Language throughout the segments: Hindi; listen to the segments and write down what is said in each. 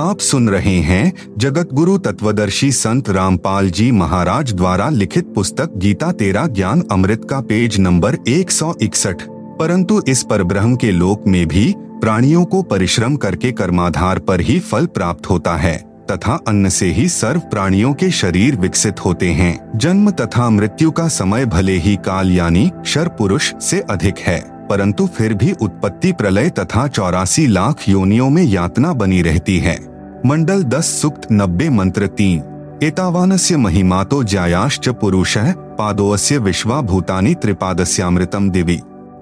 आप सुन रहे हैं जगत गुरु तत्वदर्शी संत रामपाल जी महाराज द्वारा लिखित पुस्तक गीता तेरा ज्ञान अमृत का पेज नंबर 161 परंतु इस पर ब्रह्म के लोक में भी प्राणियों को परिश्रम करके कर्माधार पर ही फल प्राप्त होता है, तथा अन्न से ही सर्व प्राणियों के शरीर विकसित होते हैं। जन्म तथा मृत्यु का समय भले ही काल यानी शर पुरुष से अधिक है, परंतु फिर भी उत्पत्ति प्रलय तथा चौरासी लाख योनियों में यातना बनी रहती है। मंडल दस सुक्त नब्बे मंत्र तीन। एतावानस्य महिमा तो ज्यायाश्च पुरुष पादोस्य विश्वा भूतानी त्रिपादस्यामृतम दिवि।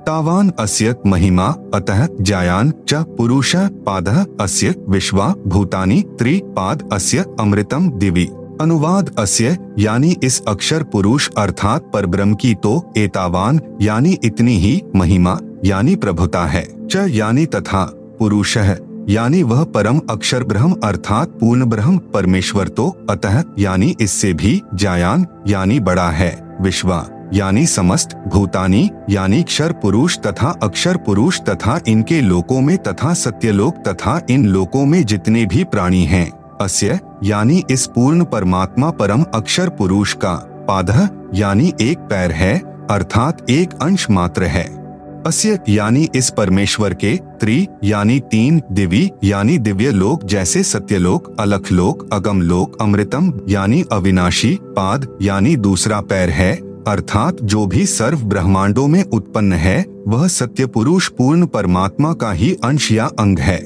तावान अस्य महिमा, अतः जायान च पुरुष, पाद अस्य विश्वा भूतानी त्रिपाद अस्य अमृतम दिवि। अनुवाद अस्य, यानी इस अक्षर पुरुष अर्थात पर ब्रह्म की तो एतावान, यानी इतनी ही महिमा, यानी प्रभुता है, च यानी तथा, पुरुष। है यानी वह परम अक्षर ब्रह्म अर्थात पूर्ण ब्रह्म परमेश्वर तो अतः यानी इससे भी जायान, यानी बड़ा है, विश्वा, यानी समस्त, भूतानी, यानी क्षर पुरुष तथा अक्षर पुरुष तथा इनके लोकों में तथा सत्यलोक तथा इन लोकों में जितने भी प्राणी हैं, अस्य, यानी इस पूर्ण परमात्मा परम अक्षर पुरुष का पाद यानी एक पैर है, अर्थात एक अंश मात्र है। अस्य यानी इस परमेश्वर के त्रि यानी तीन दिवी यानी दिव्य लोक जैसे सत्यलोक अलख लोक अगम लोक अमृतम यानी अविनाशी, पाद यानी दूसरा पैर है, अर्थात जो भी सर्व ब्रह्मांडों में उत्पन्न है, वह सत्य पुरुष पूर्ण परमात्मा का ही अंश या अंग है।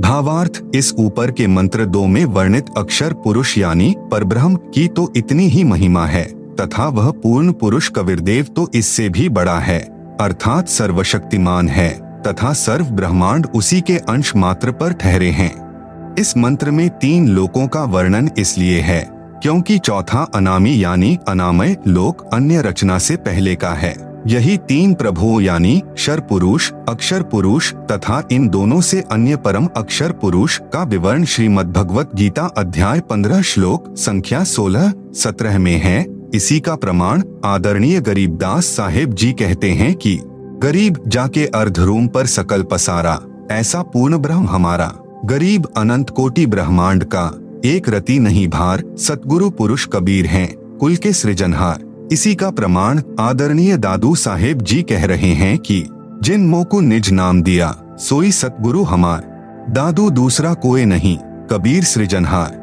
भावार्थ, इस ऊपर के मंत्र दो में वर्णित अक्षर पुरुष यानी परब्रह्म की तो इतनी ही महिमा है, तथा वह पूर्ण पुरुष कबीरदेव तो इससे भी बड़ा है। अर्थात सर्वशक्तिमान है तथा सर्व ब्रह्मांड उसी के अंश मात्र पर ठहरे हैं। इस मंत्र में तीन लोकों का वर्णन इसलिए है, क्योंकि चौथा अनामी यानी अनामय लोक अन्य रचना से पहले का है। यही तीन प्रभु यानी शर पुरुष अक्षर पुरुष तथा इन दोनों से अन्य परम अक्षर पुरुष का विवरण श्रीमद भगवत गीता अध्याय पंद्रह श्लोक संख्या सोलह, सत्रह में है। इसी का प्रमाण आदरणीय गरीबदास साहेब जी कहते हैं कि, गरीब जाके अर्ध रूम पर सकल पसारा, ऐसा पूर्ण ब्रह्म हमारा। गरीब अनंत कोटि ब्रह्मांड का, एक रति नहीं भार सतगुरु पुरुष कबीर हैं, कुल के सृजनहार। इसी का प्रमाण आदरणीय दादू साहेब जी कह रहे हैं कि, जिन मोह को निज नाम दिया, सोई सतगुरु हमार। दादू दूसरा कोई नहीं, कबीर सृजनहार।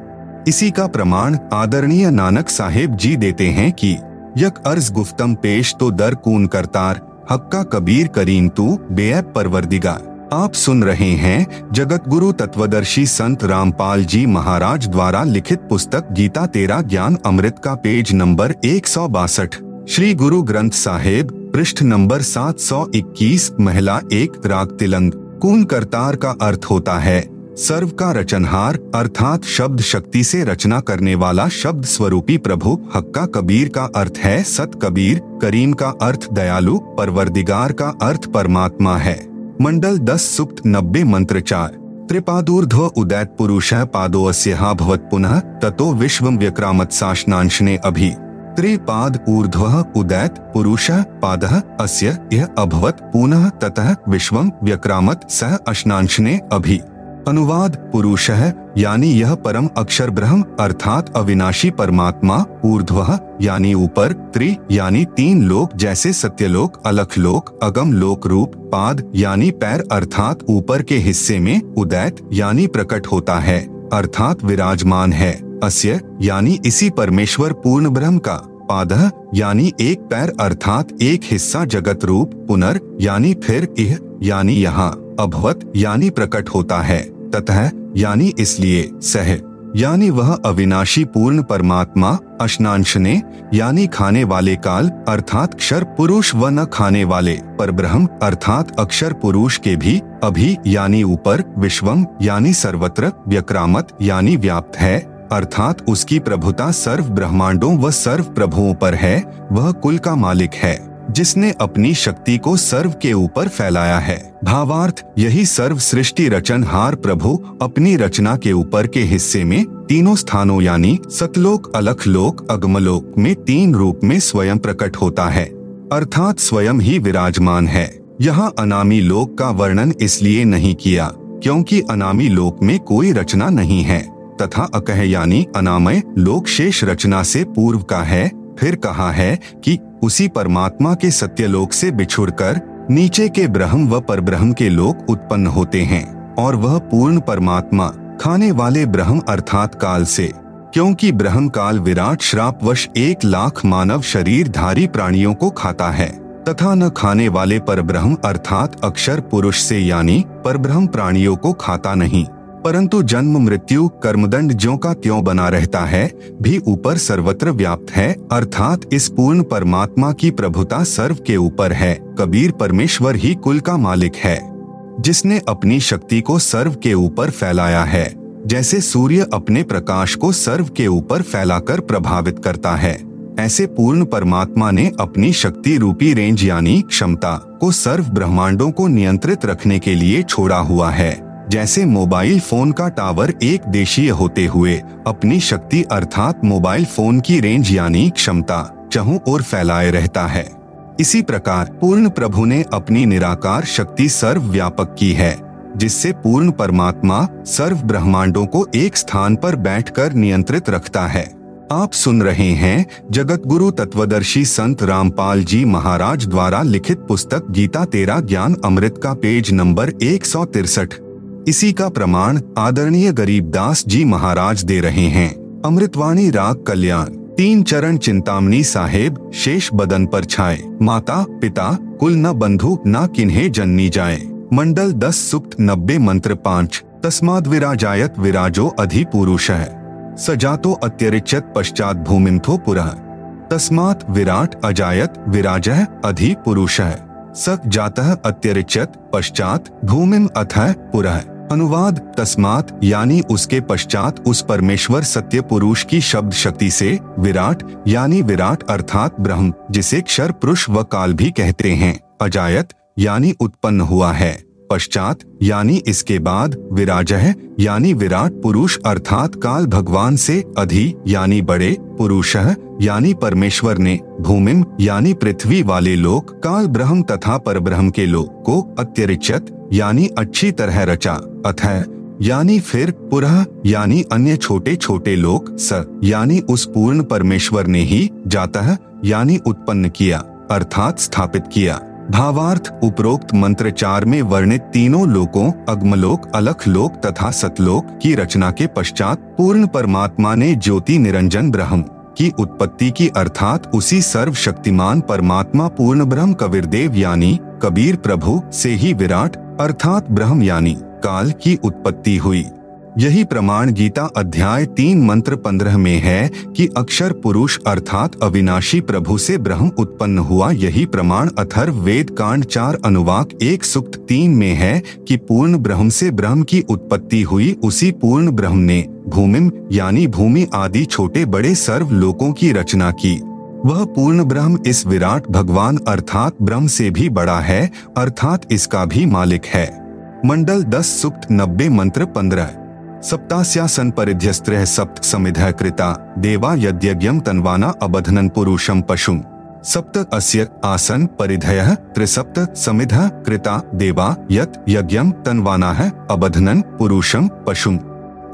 इसी का प्रमाण आदरणीय नानक साहेब जी देते हैं कि, यक अर्ज़ गुफ्तम पेश तो दर कून करतार, हक्का कबीर करीम तू बेअब परवरदिगार। आप सुन रहे हैं जगत गुरु तत्वदर्शी संत रामपाल जी महाराज द्वारा लिखित पुस्तक गीता तेरा ज्ञान अमृत का पेज नंबर एक सौ बासठ। श्री गुरु ग्रंथ साहेब, पृष्ठ नंबर 721 महिला एक, राग तिलंग। कून करतार का अर्थ होता है सर्व का रचनहार, अर्थात शब्द शक्ति से रचना करने वाला शब्द स्वरूपी प्रभु, हक्का कबीर का अर्थ है सत कबीर, करीम का अर्थ दयालु, परवरदिगार का अर्थ परमात्मा है। मंडल दस सुप्त नब्बे मंत्र चार। त्रिपादूर्ध्व उदैत पुरुष पादो भवत पुनः, ततो विश्व व्यक्रामत साशनांशने अभि। त्रिपाद ऊर्ध्व उदैत पुरुष पाद, अस्य यह अभवत, पुनः ततः विश्व व्यक्रामत सह अश्नांशने अभि। अनुवाद पुरुष है यानी यह परम अक्षर ब्रह्म, अर्थात अविनाशी परमात्मा, ऊर्ध्व, यानी ऊपर, त्रि, यानी तीन लोक जैसे सत्यलोक अलख लोक अगम लोक रूप, पाद, यानी पैर, अर्थात ऊपर के हिस्से में, उदैत, यानी प्रकट होता है, अर्थात विराजमान है, अस्य, यानी इसी परमेश्वर पूर्ण ब्रह्म का, पाद, यानी एक पैर, अर्थात एक हिस्सा जगत रूप, पुनर, यानी फिर इह, यानी यहाँ, अभवत, यानी प्रकट होता है। ततः, यानी इसलिए, सह। यानी वह अविनाशी पूर्ण परमात्मा अश्नांशने यानी खाने वाले काल, अर्थात क्षर पुरुष व न खाने वाले, पर ब्रह्म, अर्थात अक्षर पुरुष के भी, अभी, यानी ऊपर, विश्वम, यानी सर्वत्र, व्यक्रामत, यानी व्याप्त है, अर्थात उसकी प्रभुता सर्व ब्रह्मांडों व सर्व प्रभुओं पर है, वह कुल का मालिक है। जिसने अपनी शक्ति को सर्व के ऊपर फैलाया है। भावार्थ, यही सर्व सृष्टि रचन हार प्रभु अपनी रचना के ऊपर के हिस्से में तीनों स्थानों यानी सतलोक अलख लोक अगमलोक में तीन रूप में स्वयं प्रकट होता है। अर्थात स्वयं ही विराजमान है। यहाँ अनामी लोक का वर्णन इसलिए नहीं किया क्योंकि अनामी लोक में कोई रचना नहीं है। तथा अकह यानी अनामय लोक शेष रचना से पूर्व का है, फिर कहा है कि उसी परमात्मा के सत्यलोक से बिछुड़कर नीचे के ब्रह्म व परब्रह्म के लोक उत्पन्न होते हैं और वह पूर्ण परमात्मा खाने वाले ब्रह्म अर्थात काल से, क्योंकि ब्रह्म काल विराट श्रापवश एक लाख मानव शरीरधारी प्राणियों को खाता है, तथा न खाने वाले परब्रह्म अर्थात अक्षर पुरुष से यानी परब्रह्म प्राणियों को खाता नहीं। परंतु जन्म, मृत्यु, कर्मदंड ज्यो का त्यों बना रहता है, भी ऊपर सर्वत्र व्याप्त है, अर्थात इस पूर्ण परमात्मा की प्रभुता सर्व के ऊपर है, कबीर परमेश्वर ही कुल का मालिक है, जिसने अपनी शक्ति को सर्व के ऊपर फैलाया है, जैसे सूर्य अपने प्रकाश को सर्व के ऊपर फैलाकर प्रभावित करता है, ऐसे पूर्ण परमात्मा ने अपनी शक्ति रूपी रेंज यानी क्षमता को सर्व ब्रह्मांडों को नियंत्रित रखने के लिए छोड़ा हुआ है। जैसे मोबाइल फ़ोन का टावर एक देशीय होते हुए, अपनी शक्ति अर्थात मोबाइल फ़ोन की रेंज यानी क्षमता, चहु और फैलाए रहता है। इसी प्रकार, पूर्ण प्रभु ने अपनी निराकार शक्ति सर्व व्यापक की है, जिससे पूर्ण परमात्मा सर्व ब्रह्मांडों को एक स्थान पर बैठकर नियंत्रित रखता है। आप सुन रहे हैं जगत गुरु तत्वदर्शी संत रामपाल जी महाराज द्वारा लिखित पुस्तक गीता तेरा ज्ञान अमृत का पेज नंबर एक सौ तिरसठ। इसी का प्रमाण आदरणीय गरीबदास जी महाराज दे रहे हैं। अमृतवाणी राग कल्याण, तीन चरण चिंतामणी साहेब, शेष बदन पर छाए। माता, पिता, कुल न बंधु, न किन्हे जननी जाए। मंडल दस सुक्त नब्बे मंत्र पाँच, तस्माद विराजायत विराजो अधि पुरुष है। सजातो अत्यरिचत पश्चात भूमिथो पुरः। तस्मात विराट अजायत विराज अधि पुरुष है। सक जात अत्यरिचत पश्चात भूमिम अथ पुरः। अनुवाद, तस्मात, यानी उसके पश्चात उस परमेश्वर सत्य पुरुष की शब्द शक्ति से, विराट, यानी विराट अर्थात ब्रह्म, जिसे क्षर, पुरुष व काल भी कहते हैं, अजायत, यानी उत्पन्न हुआ है। पश्चात, यानी इसके बाद, विराज है यानी विराट पुरुष अर्थात काल भगवान से, अधि, यानी बड़े, पुरुष, यानी परमेश्वर ने भूमिम यानी पृथ्वी वाले लोक, काल ब्रह्म तथा परब्रह्म के लोक को अत्यरिचत यानी अच्छी तरह रचा। अथ यानी फिर पुरह यानी अन्य छोटे छोटे लोक, स, यानी उस पूर्ण परमेश्वर ने ही जाता, यानी उत्पन्न किया, अर्थात स्थापित किया। भावार्थ, उपरोक्त मंत्र चार में वर्णित तीनों लोकों, अग्मलोक अलख लोक तथा सतलोक की रचना के पश्चात पूर्ण परमात्मा ने ज्योति निरंजन ब्रह्म की उत्पत्ति की अर्थात उसी सर्वशक्तिमान परमात्मा पूर्ण ब्रह्म कबीरदेव यानी कबीर प्रभु से ही विराट अर्थात ब्रह्म यानी काल की उत्पत्ति हुई। यही प्रमाण गीता अध्याय तीन मंत्र पंद्रह में है कि अक्षर पुरुष अर्थात अविनाशी प्रभु से ब्रह्म उत्पन्न हुआ। यही प्रमाण अथर्व वेद कांड चार अनुवाक एक सुक्त तीन में है कि पूर्ण ब्रह्म से ब्रह्म की उत्पत्ति हुई। उसी पूर्ण ब्रह्म ने भूमिम यानी भूमि आदि छोटे बड़े सर्व लोकों की रचना की। वह पूर्ण ब्रह्म इस विराट भगवान अर्थात ब्रह्म से भी बड़ा है, अर्थात इसका भी मालिक है। मंडल दस सुक्त नब्बे मंत्र पंद्रह। सप्तास्यासन परिध्यस्त्र सप्त समिध कृता। देवा यद्यज्ञम तन्वाना अबधनन पुरुषम पशु सप्त अस्य आसन परिधय त्रिसप्त समिध कृता। देवा यत यज्ञम तन्वाना है अबधनन पुरुषम पशु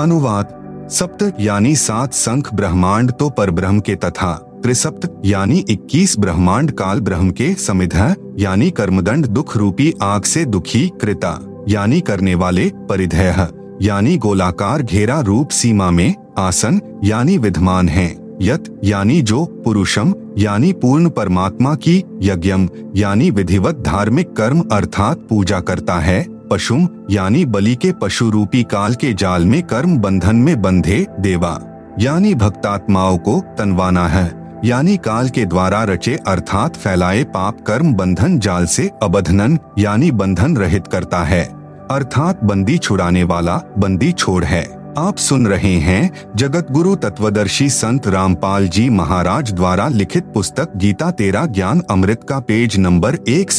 अनुवाद। सप्त यानी सात संख ब्रह्मांड तो पर ब्रह्म के तथा। त्रिसप्त, यानी 21 ब्रह्मांड काल ब्रह्म के समिध यानी कर्मदंड दुख रूपी आग से दुखी कृता, यानी करने वाले परिधय यानी गोलाकार घेरा रूप सीमा में आसन, यानी विद्यमान है, यत, यानी जो पुरुषम, यानी पूर्ण परमात्मा की यज्ञम, यानी विधिवत धार्मिक कर्म अर्थात पूजा करता है, पशुम, यानी बलि के पशु रूपी काल के जाल में कर्म बंधन में बंधे देवा, यानी भक्तात्माओं को तनवाना है। यानी काल के द्वारा रचे अर्थात फैलाए पाप कर्म बंधन जाल से अबधनन, यानी बंधन रहित करता है। अर्थात बंदी छुड़ाने वाला, बंदी छोड़ है। आप सुन रहे हैं जगत गुरु तत्वदर्शी संत रामपाल जी महाराज द्वारा लिखित पुस्तक गीता तेरा ज्ञान अमृत का पेज नंबर एक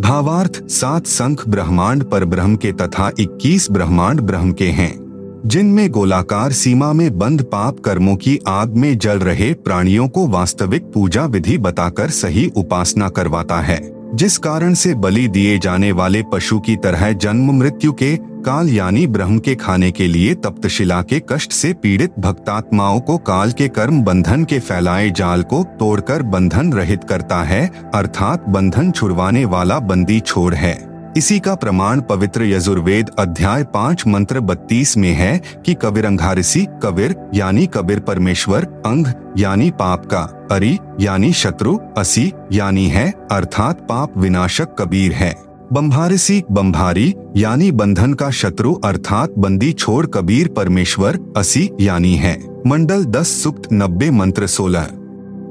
भावार्थ सात संख ब्रह्मांड पर ब्रह्म के तथा 21 ब्रह्मांड ब्रह्म के हैं। जिनमें गोलाकार सीमा में बंद पाप कर्मों की आग में जल रहे प्राणियों को वास्तविक पूजा विधि बताकर सही उपासना करवाता है, जिस कारण से बलि दिए जाने वाले पशु की तरह जन्म मृत्यु के, काल यानी ब्रह्म के खाने के लिए तप्तशिला के कष्ट से पीड़ित भक्तात्माओं को काल के कर्म बंधन के फैलाए जाल को तोड़कर बंधन रहित करता है, अर्थात बंधन छुड़वाने वाला बंदी छोड़ है। इसी का प्रमाण पवित्र यजुर्वेद अध्याय पाँच मंत्र बत्तीस में है कि कविरंघारिसी कविर यानी कबीर परमेश्वर, अंग यानी पाप का, अरि यानी शत्रु, असी यानी है, अर्थात पाप विनाशक कबीर है। बम्भारिसी बम्भारी यानी बंधन का शत्रु अर्थात बंदी छोड़ कबीर परमेश्वर, असी यानी है। मंडल दस सुक्त नब्बे मंत्र सोलह।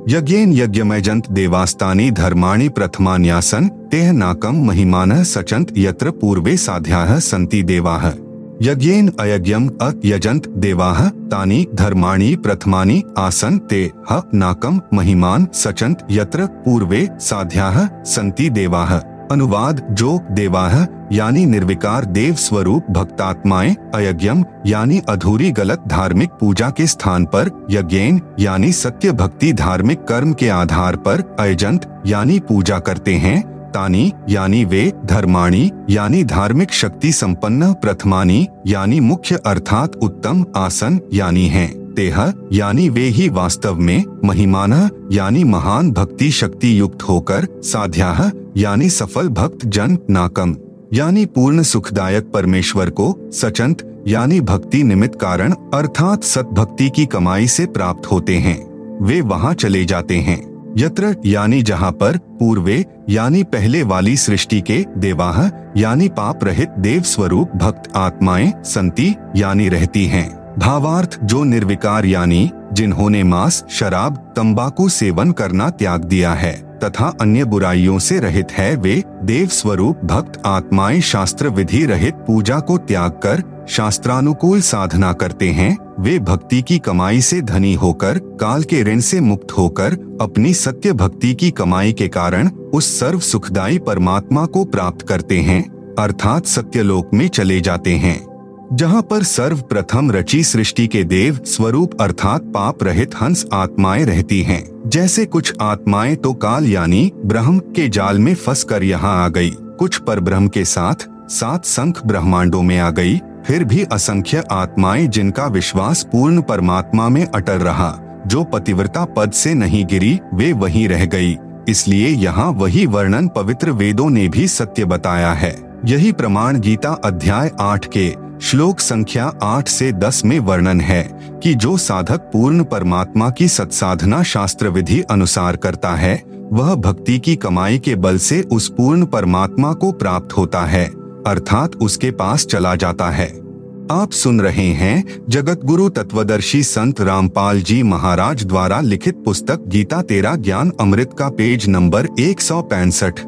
यज्ञेन यज्ञमयजंत देवास्तानी धर्माणि प्रथमान्यासन, तेह नाकम महिमान सचंत यत्र पूर्वे साध्या संति देवाह यज्ञेन अयज्ञम अयजंत देवाह तानि धर्माणि प्रथमानि आसन, ते ह नाकम महिमान सचंत यत्र पूर्वे साध्या संति देवाह अनुवाद जो देवाह, यानी निर्विकार देव स्वरूप भक्तात्माएँ, अयज्ञम, यानी अधूरी गलत धार्मिक पूजा के स्थान पर, यज्ञेन, यानी सत्य भक्ति धार्मिक कर्म के आधार पर, अयजंत, यानी पूजा करते हैं, तानी, यानी वे, धर्माणी, यानी धार्मिक शक्ति संपन्न प्रथमानी, यानी मुख्य अर्थात उत्तम आसन, यानी हैं। तेह यानी वे ही वास्तव में महिमान, यानी महान भक्ति शक्ति युक्त होकर साध्या यानी सफल भक्त जन नाकम, यानी पूर्ण सुखदायक परमेश्वर को सचंत, यानी भक्ति निमित्त कारण, अर्थात सतभक्ति की कमाई से प्राप्त होते हैं। वे वहाँ चले जाते हैं। यत्र, यानी जहाँ पर, पूर्वे, यानी पहले वाली सृष्टि के देवाह, यानी पाप रहित देव स्वरूप भक्त आत्माएँ, संति, यानी रहती हैं। भावार्थ जो निर्विकार यानी जिन्होंने मांस, शराब, तंबाकू सेवन करना त्याग दिया है, तथा अन्य बुराइयों से रहित है, वे देव स्वरूप भक्त आत्माएँ शास्त्र विधि रहित पूजा को त्याग कर शास्त्रानुकूल साधना करते हैं, वे भक्ति की कमाई से धनी होकर, काल के ऋण से मुक्त होकर, अपनी सत्य भक्ति की कमाई के कारण उस सर्व सुखदायी परमात्मा को प्राप्त करते हैं, अर्थात सत्यलोक में चले जाते हैं। जहाँ पर सर्वप्रथम रची सृष्टि के देव स्वरूप अर्थात पाप रहित हंस आत्माएँ रहती हैं। जैसे कुछ आत्माएँ तो काल यानी ब्रह्म के जाल में फंस कर यहाँ आ गई। कुछ पर ब्रह्म के साथ सात संख ब्रह्मांडों में आ गई। फिर भी असंख्य आत्माएँ जिनका विश्वास पूर्ण परमात्मा में अटल रहा, जो पतिव्रता पद से नहीं गिरी, वे वहीं रह गई। इसलिए यहाँ वही वर्णन पवित्र वेदों ने भी सत्य बताया है। यही प्रमाण गीता अध्याय आठ के श्लोक संख्या आठ से दस में वर्णन है कि जो साधक पूर्ण परमात्मा की सत्साधना शास्त्र विधि अनुसार करता है, वह भक्ति की कमाई के बल से उस पूर्ण परमात्मा को प्राप्त होता है, अर्थात उसके पास चला जाता है। आप सुन रहे हैं जगत गुरु तत्वदर्शी संत रामपाल जी महाराज द्वारा लिखित पुस्तक गीता तेरा ज्ञान अमृत का पेज नंबर एक सौ पैंसठ।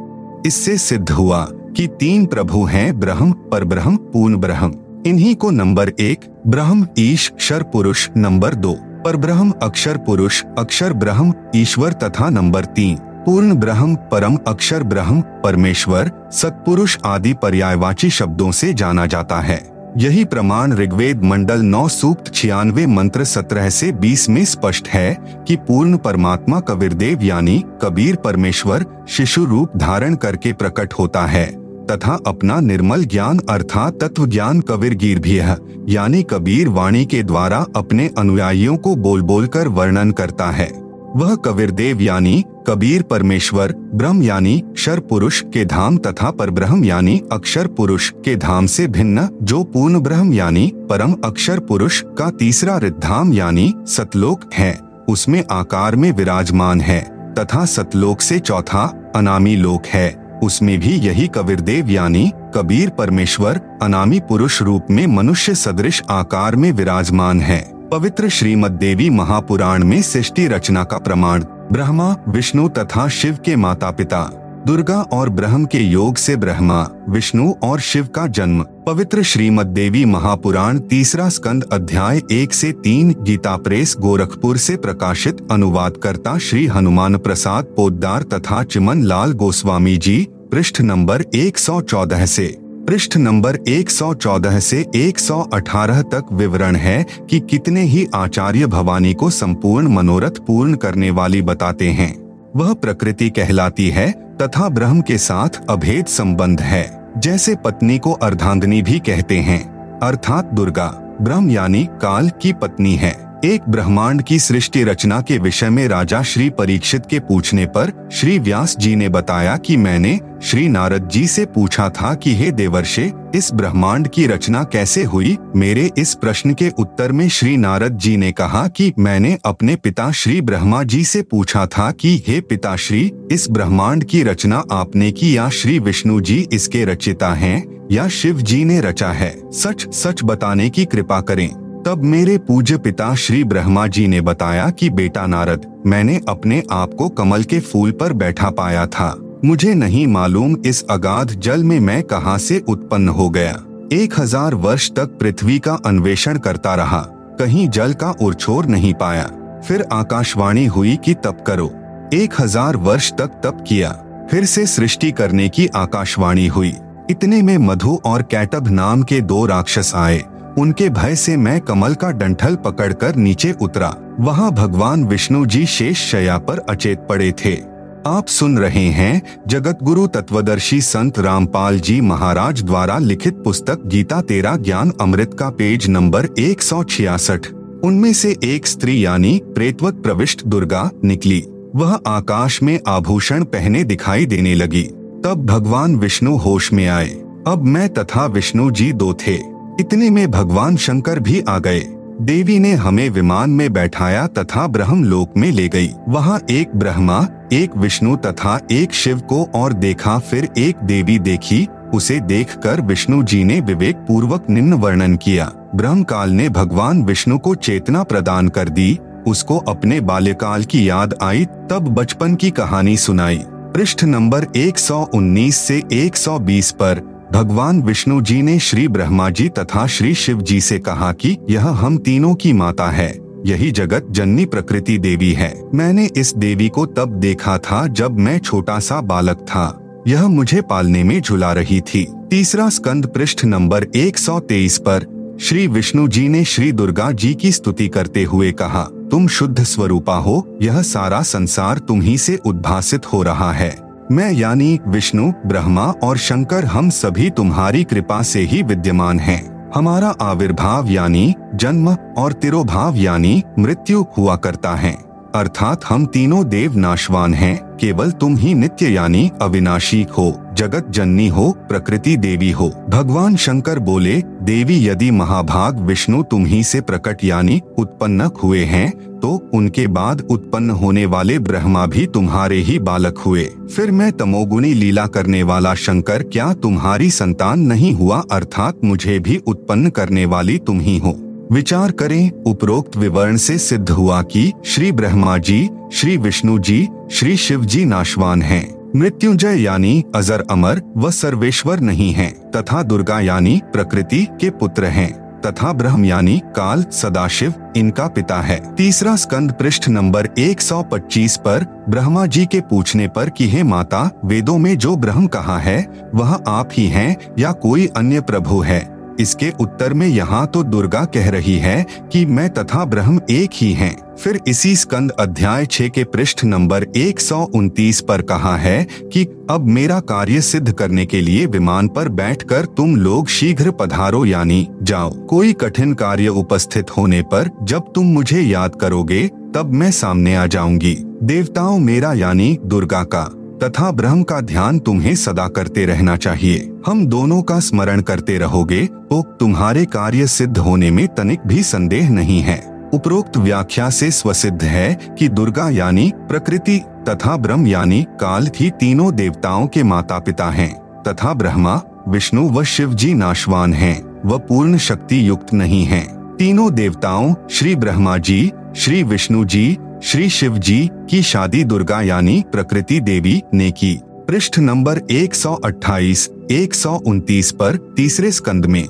इससे सिद्ध हुआ कि तीन प्रभु हैं ब्रह्म पर ब्रह्म पूर्ण ब्रह्म। इन्हीं को नंबर एक, ब्रह्म, ईश, क्षर, पुरुष, नंबर दो, पर ब्रह्म, अक्षर, पुरुष, अक्षर, ब्रह्म, ईश्वर तथा नंबर तीन, पूर्ण ब्रह्म, परम, अक्षर, ब्रह्म, परमेश्वर, सतपुरुष आदि पर्यायवाची शब्दों से जाना जाता है। यही प्रमाण ऋग्वेद मंडल नौ सूक्त छियानवे मंत्र सत्रह से बीस में स्पष्ट है कि पूर्ण परमात्मा कबीरदेव यानी कबीर परमेश्वर शिशु रूप धारण करके प्रकट होता है। तथा अपना निर्मल ज्ञान अर्थात तत्व ज्ञान कबीर गिर भी है, यानी कबीर वाणी के द्वारा अपने अनुयायियों को बोल बोल कर वर्णन करता है। वह कबीर देव यानी कबीर परमेश्वर, ब्रह्म यानी शर पुरुष के धाम तथा पर ब्रह्म यानी अक्षर पुरुष के धाम से भिन्न, जो पूर्ण ब्रह्म यानी परम अक्षर पुरुष का तीसरा रिद्धाम यानी सतलोक है, उसमें आकार में विराजमान है, तथा सतलोक से चौथा अनामी लोक है। उसमें भी यही कबीरदेव यानी कबीर परमेश्वर, अनामी पुरुष रूप में मनुष्य सदृश आकार में विराजमान है। पवित्र श्रीमद देवी महापुराण में सृष्टि रचना का प्रमाण, ब्रह्मा, विष्णु तथा शिव के माता पिता दुर्गा और ब्रह्म के योग से ब्रह्मा, विष्णु और शिव का जन्म, पवित्र श्रीमद देवी महापुराण तीसरा स्कंद अध्याय एक से तीन गीता प्रेस गोरखपुर से प्रकाशित, अनुवादकर्ता श्री हनुमान प्रसाद पोद्दार तथा चिमन लाल गोस्वामी जी, पृष्ठ नंबर 114 से पृष्ठ नंबर 114 से 118 तक विवरण है कि कितने ही आचार्य भवानी को संपूर्ण मनोरथ पूर्ण करने वाली बताते हैं। वह प्रकृति कहलाती है तथा ब्रह्म के साथ अभेद संबंध है, जैसे पत्नी को अर्धांगनी भी कहते हैं। अर्थात दुर्गा, ब्रह्म यानी काल की पत्नी है। एक ब्रह्मांड की सृष्टि रचना के विषय में राजा श्री परीक्षित के पूछने पर श्री व्यास जी ने बताया कि मैंने श्री नारद जी से पूछा था कि, हे देवर्षे, इस ब्रह्मांड की रचना कैसे हुई? मेरे इस प्रश्न के उत्तर में श्री नारद जी ने कहा कि मैंने अपने पिता श्री ब्रह्मा जी से पूछा था कि, हे पिताश्री, इस ब्रह्मांड की रचना आपने की या श्री विष्णु जी इसके रचिता हैं या शिव जी ने रचा है? सच सच बताने की कृपा करें। तब मेरे पूज्य पिता श्री ब्रह्मा जी ने बताया कि, बेटा नारद, मैंने अपने आप को कमल के फूल पर बैठा पाया था। मुझे नहीं मालूम इस अगाध जल में मैं कहाँ से उत्पन्न हो गया। एक हज़ार वर्ष तक पृथ्वी का अन्वेषण करता रहा। कहीं जल का उछोर नहीं पाया। फिर आकाशवाणी हुई कि, तप करो। एक हज़ार वर्ष तक तप किया। फिर से सृष्टि करने की आकाशवाणी हुई। इतने में मधु और कैटब नाम के दो राक्षस आए। उनके भय से मैं कमल का डंठल पकड़कर नीचे उतरा। वहाँ भगवान विष्णु जी शेष शया पर अचेत पड़े थे। आप सुन रहे हैं जगत गुरु तत्वदर्शी संत रामपाल जी महाराज द्वारा लिखित पुस्तक गीता तेरा ज्ञान अमृत का पेज नंबर एक सौ छियासठ। उनमें से एक स्त्री यानी प्रेतवत प्रविष्ट दुर्गा निकली। वह आकाश में आभूषण पहने दिखाई देने लगी। तब भगवान विष्णु होश में आए। अब मैं तथा विष्णु जी दो थे। इतने में भगवान शंकर भी आ गए। देवी ने हमें विमान में बैठाया तथा ब्रह्म लोक में ले गई। वहाँ एक ब्रह्मा, एक विष्णु तथा एक शिव को और देखा, फिर एक देवी देखी। उसे देखकर विष्णु जी ने विवेक पूर्वक निम्न वर्णन किया। ब्रह्म काल ने भगवान विष्णु को चेतना प्रदान कर दी। उसको अपने बाल्यकाल की याद आई, तब बचपन की कहानी सुनाई। पृष्ठ नंबर 119 से 120 पर भगवान विष्णु जी ने श्री ब्रह्मा जी तथा श्री शिव जी से कहा कि यह हम तीनों की माता है। यही जगत जननी प्रकृति देवी है। मैंने इस देवी को तब देखा था जब मैं छोटा सा बालक था। यह मुझे पालने में झुला रही थी। तीसरा स्कंद पृष्ठ नंबर 123 पर श्री विष्णु जी ने श्री दुर्गा जी की स्तुति करते हुए कहा, तुम शुद्ध स्वरूपा हो, यह सारा संसार तुम्ही से उद्भासित हो रहा है। मैं यानी विष्णु, ब्रह्मा और शंकर हम सभी तुम्हारी कृपा से ही विद्यमान हैं। हमारा आविर्भाव यानी जन्म और तिरोभाव यानी मृत्यु हुआ करता है अर्थात हम तीनों देव नाशवान हैं, केवल तुम ही नित्य यानी अविनाशी हो, जगत जननी हो, प्रकृति देवी हो। भगवान शंकर बोले, देवी यदि महाभाग विष्णु तुम ही से प्रकट यानी उत्पन्न हुए हैं तो उनके बाद उत्पन्न होने वाले ब्रह्मा भी तुम्हारे ही बालक हुए। फिर मैं तमोगुणी लीला करने वाला शंकर क्या तुम्हारी संतान नहीं हुआ, अर्थात मुझे भी उत्पन्न करने वाली तुम ही हो। विचार करें, उपरोक्त विवरण से सिद्ध हुआ कि श्री ब्रह्मा जी, श्री विष्णु जी, श्री शिव जी नाशवान हैं। मृत्युंजय यानी अजर अमर व सर्वेश्वर नहीं हैं, तथा दुर्गा यानी प्रकृति के पुत्र हैं, तथा ब्रह्म यानी काल सदाशिव इनका पिता है। तीसरा स्कंद पृष्ठ नंबर 125 पर ब्रह्मा जी के पूछने पर कि, हे माता, वेदों में जो ब्रह्म कहा है, वह आप ही हैं या कोई अन्य प्रभु है? इसके उत्तर में यहाँ तो दुर्गा कह रही है कि मैं तथा ब्रह्म एक ही हैं। फिर इसी स्कंद अध्याय छे के पृष्ठ नंबर एक सौ उनतीस पर कहा है कि अब मेरा कार्य सिद्ध करने के लिए विमान पर बैठकर तुम लोग शीघ्र पधारो यानी जाओ। कोई कठिन कार्य उपस्थित होने पर जब तुम मुझे याद करोगे, तब मैं सामने आ जाऊँगी। देवताओं मेरा यानी दुर्गा का। तथा ब्रह्म का ध्यान तुम्हें सदा करते रहना चाहिए हम दोनों का स्मरण करते रहोगे तो तुम्हारे कार्य सिद्ध होने में तनिक भी संदेह नहीं है उपरोक्त व्याख्या से स्वसिद्ध है कि दुर्गा यानी प्रकृति तथा ब्रह्म यानी काल ही तीनों देवताओं के माता पिता हैं, तथा ब्रह्मा, विष्णु व शिव जी नाशवान हैं, व पूर्ण शक्ति युक्त नहीं हैं। तीनों देवताओं, श्री ब्रह्मा जी, श्री विष्णु जी श्री शिव जी की शादी दुर्गा यानी प्रकृति देवी ने की। पृष्ठ नंबर 128, 129 पर तीसरे स्कंद में।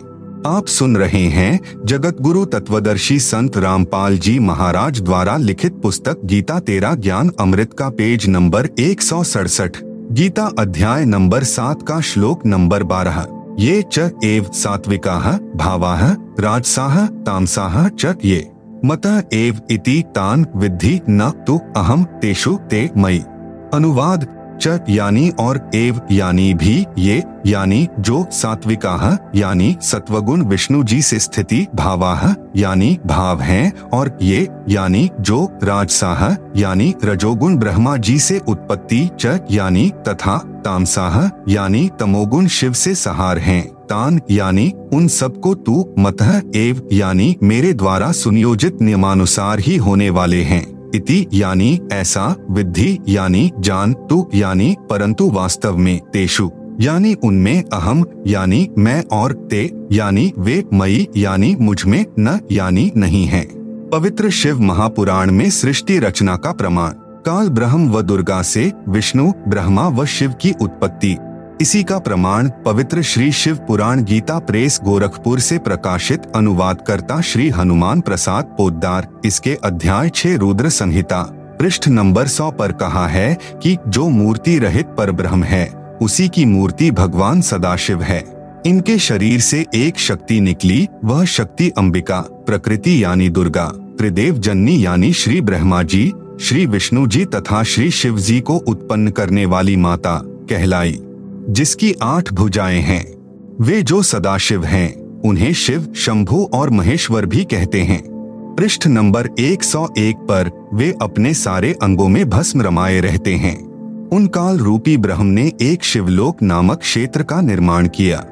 आप सुन रहे हैं जगत गुरु तत्वदर्शी संत रामपाल जी महाराज द्वारा लिखित पुस्तक गीता तेरा ज्ञान अमृत का पेज नंबर एक सौ सड़सठ गीता अध्याय नंबर सात का श्लोक नंबर बारह। ये च एव सात्विका भावा राजसाह तामसाह च ये। मत एव इति तान विद्धि न तो अहम तेषु ते मई अनुवाद च यानी और एव यानी भी ये, यानी जो सात्विका, यानी सत्वगुण विष्णु जी से स्थिति भावाह यानी भाव हैं, और ये, यानी जो राजसाह यानी रजोगुण ब्रह्मा जी से उत्पत्ति च यानी तथा तामसाह यानी तमोगुण शिव से सहार हैं। तान यानी उन सबको तू मतः एव, यानी मेरे द्वारा सुनियोजित नियमानुसार ही होने वाले हैं। इति, यानी ऐसा विधि यानी जान, तु, यानी परंतु वास्तव में, तेषु। यानी उनमें अहम, यानी मैं और ते, यानी वे मई यानी मुझमें, न, यानी नहीं है। पवित्र शिव महापुराण में सृष्टि रचना का प्रमाण। काल ब्रह्म व दुर्गा से, विष्णु, ब्रह्मा व शिव की उत्पत्ति। इसी का प्रमाण पवित्र श्री शिव पुराण गीता प्रेस गोरखपुर से प्रकाशित अनुवाद करता श्री हनुमान प्रसाद पोद्दार। इसके अध्याय छह रुद्र संहिता। पृष्ठ नंबर सौ पर कहा है कि जो मूर्ति रहित पर ब्रह्म है, उसी की मूर्ति भगवान सदाशिव है। इनके शरीर से एक शक्ति निकली, वह शक्ति अंबिका, प्रकृति यानी दुर्गा, त्रिदेव जननी यानी श्री ब्रह्मा जी, श्री विष्णु जी तथा श्री शिव जी को उत्पन्न करने वाली माता, कहलाई। जिसकी आठ भुजाएँ हैं, वे जो सदाशिव हैं, उन्हें शिव, शंभु और महेश्वर भी कहते हैं। पृष्ठ नंबर 101 पर वे अपने सारे अंगों में भस्म रमाए रहते हैं। उन काल रूपी ब्रह्म ने एक शिवलोक नामक क्षेत्र का निर्माण किया।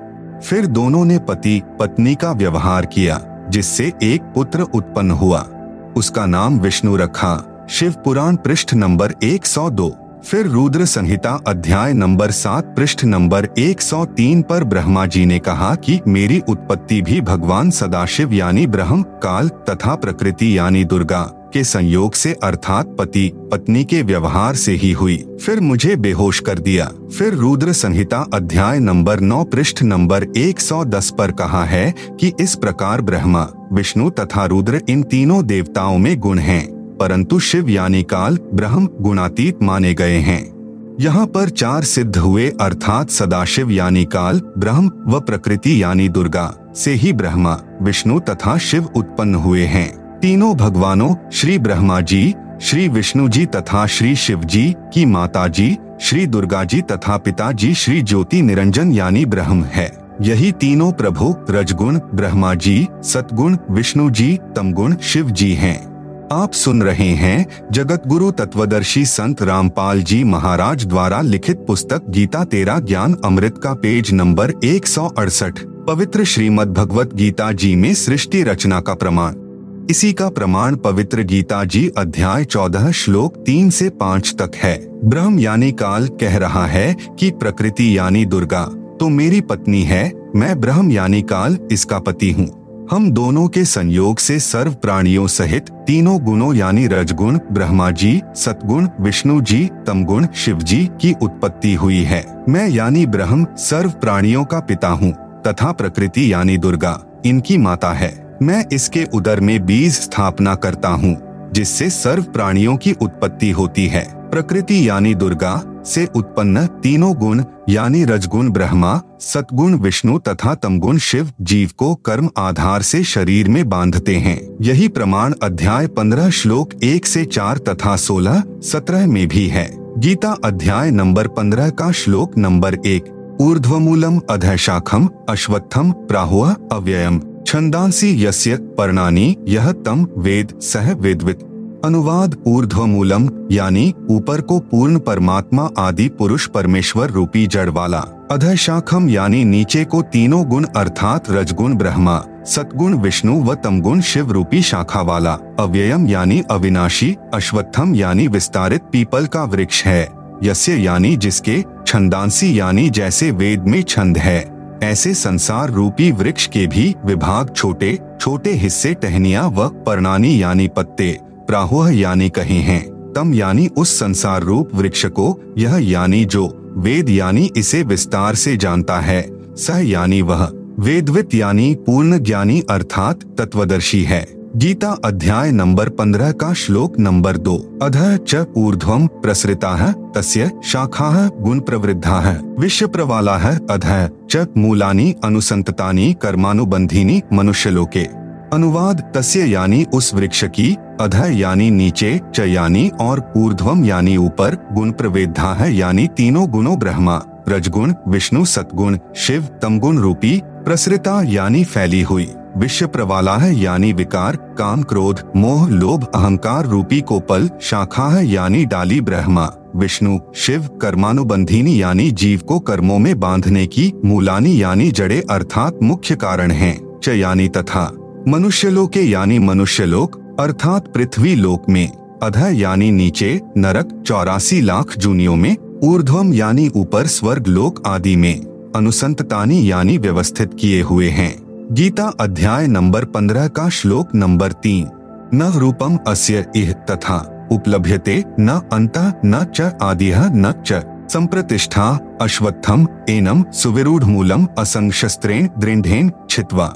फिर दोनों ने पति, पत्नी का व्यवहार किया, जिससे एक पुत्र उत्पन्न हुआ। उसका नाम विष्णु रखा। शिव पुराण पृष्ठ नंबर 102 फिर रुद्र संहिता अध्याय नंबर सात, पृष्ठ नंबर 103 पर ब्रह्मा जी ने कहा कि मेरी उत्पत्ति भी भगवान सदाशिव यानी ब्रह्म, काल तथा प्रकृति यानी दुर्गा के संयोग से अर्थात पति, पत्नी के व्यवहार से ही हुई। फिर मुझे बेहोश कर दिया। फिर रुद्र संहिता अध्याय नंबर 9 पृष्ठ नंबर 110 पर कहा है कि इस प्रकार ब्रह्मा, विष्णु तथा रुद्र इन तीनों देवताओं में गुण हैं। परंतु शिव यानी काल ब्रह्म गुणातीत माने गए हैं। यहाँ पर चार सिद्ध हुए, अर्थात सदाशिव यानी काल ब्रह्म व प्रकृति यानी दुर्गा, से ही ब्रह्मा, विष्णु तथा शिव उत्पन्न हुए हैं। तीनों भगवानों, श्री ब्रह्मा जी, श्री विष्णु जी तथा श्री शिव जी की माता जी, श्री दुर्गा जी तथा पिता जी, श्री ज्योति निरंजन यानी ब्रह्म है। यही तीनों प्रभु, रजगुण, ब्रह्मा जी, सतगुण, विष्णु जी, तमगुण, शिव जी हैं। आप सुन रहे हैं जगत गुरु तत्वदर्शी संत रामपाल जी महाराज द्वारा लिखित पुस्तक गीता तेरा ज्ञान अमृत का पेज नंबर एक सौ अड़सठ, पवित्र श्रीमद् भगवत गीता जी में सृष्टि रचना का प्रमाण। इसी का प्रमाण पवित्र गीता जी अध्याय चौदह श्लोक तीन से पाँच तक है। ब्रह्म यानी काल कह रहा है कि प्रकृति यानी दुर्गा तो मेरी पत्नी है, मैं ब्रह्म यानी काल इसका पति हूँ। हम दोनों के संयोग से सर्व प्राणियों सहित तीनों गुणों यानी रजगुण ब्रह्मा जी सतगुण विष्णु जी तमगुण शिव जी की उत्पत्ति हुई है। मैं यानी ब्रह्म सर्व प्राणियों का पिता हूँ, तथा प्रकृति यानी दुर्गा, इनकी माता है। मैं इसके उदर में बीज स्थापना करता हूँ। जिससे सर्व प्राणियों की उत्पत्ति होती है। प्रकृति यानी दुर्गा से उत्पन्न तीनों गुण, यानी रजगुण ब्रह्मा, सतगुण विष्णु तथा तमगुण शिव, जीव को कर्म आधार से शरीर में बांधते हैं। यही प्रमाण अध्याय पंद्रह श्लोक एक से चार तथा सोलह, सत्रह में भी है। गीता अध्याय नंबर पंद्रह का श्लोक नंबर एक। ऊर्ध्वमूलम अधशाखम अश्वत्थम प्राहुआ अव्ययम। छंदांसी यस्य पर्णानी यह तम वेद सह वेदवित। अनुवाद ऊर्ध्व मूलम यानी ऊपर को पूर्ण परमात्मा आदि पुरुष परमेश्वर रूपी जड़ वाला अध शाखम, यानी नीचे को तीनों गुण अर्थात रजगुण ब्रह्मा। सतगुण विष्णु व तमगुण शिव रूपी शाखा वाला अव्ययम, यानी अविनाशी, अश्वत्थम, यानी विस्तारित पीपल का वृक्ष है। यस्य, यानी जिसके छंदांसी यानी जैसे वेद में छंद है। ऐसे संसार रूपी वृक्ष के भी विभाग छोटे छोटे हिस्से टहनिया व परनानी यानी पत्ते, प्राहोह यानी कहे हैं। तम यानी उस संसार रूप वृक्ष को, यह यानी जो, वेद यानी इसे विस्तार से जानता है। सह यानी वह, वेदवित यानी पूर्ण ज्ञानी अर्थात तत्वदर्शी है। गीता अध्याय नंबर पंद्रह का श्लोक नंबर दो। अध च प्रसृता है तस्य शाखा गुण प्रवृद्धा है विश्व प्रवाला है अध च मूलानी अनुसंततानी मनुष्य लोके अनुवाद, तस्य यानी उस वृक्ष की, अध यानी नीचे, च यानी और ऊर्ध्वम यानी ऊपर गुण प्रवेद्धा है यानी तीनों गुणों ब्रह्मा। रजगुण, विष्णु सतगुण शिव, तमगुण रूपी, प्रसृता यानी फैली हुई। विश्व प्रवाला है यानी विकार, काम क्रोध, मोह, लोभ, अहंकार रूपी कोपल, शाखा है यानी डाली ब्रह्मा, विष्णु, शिव, कर्मानुबंधिनी यानी जीव को कर्मों में बांधने की, मूलानी यानी जड़े अर्थात मुख्य कारण हैं च यानी तथा, मनुष्यलोके यानी मनुष्यलोक, अर्थात पृथ्वी लोक में, अध यानी नीचे, नरक, चौरासी लाख जूनियों में, ऊर्ध्वम यानी ऊपर स्वर्ग लोक आदि में, अनुसंततानी यानी व्यवस्थित किए हुए हैं। गीता अध्याय नंबर पंद्रह का श्लोक नंबर तीन। न रूपम अस्य इह तथा, उपलभ्यते न अंत, न च आदि न च। संप्रतिष्ठा, अश्वत्थम, एनम सुविरूढ़ मूलम असंग शस्त्रेण दृढ़ेन, छित्वा।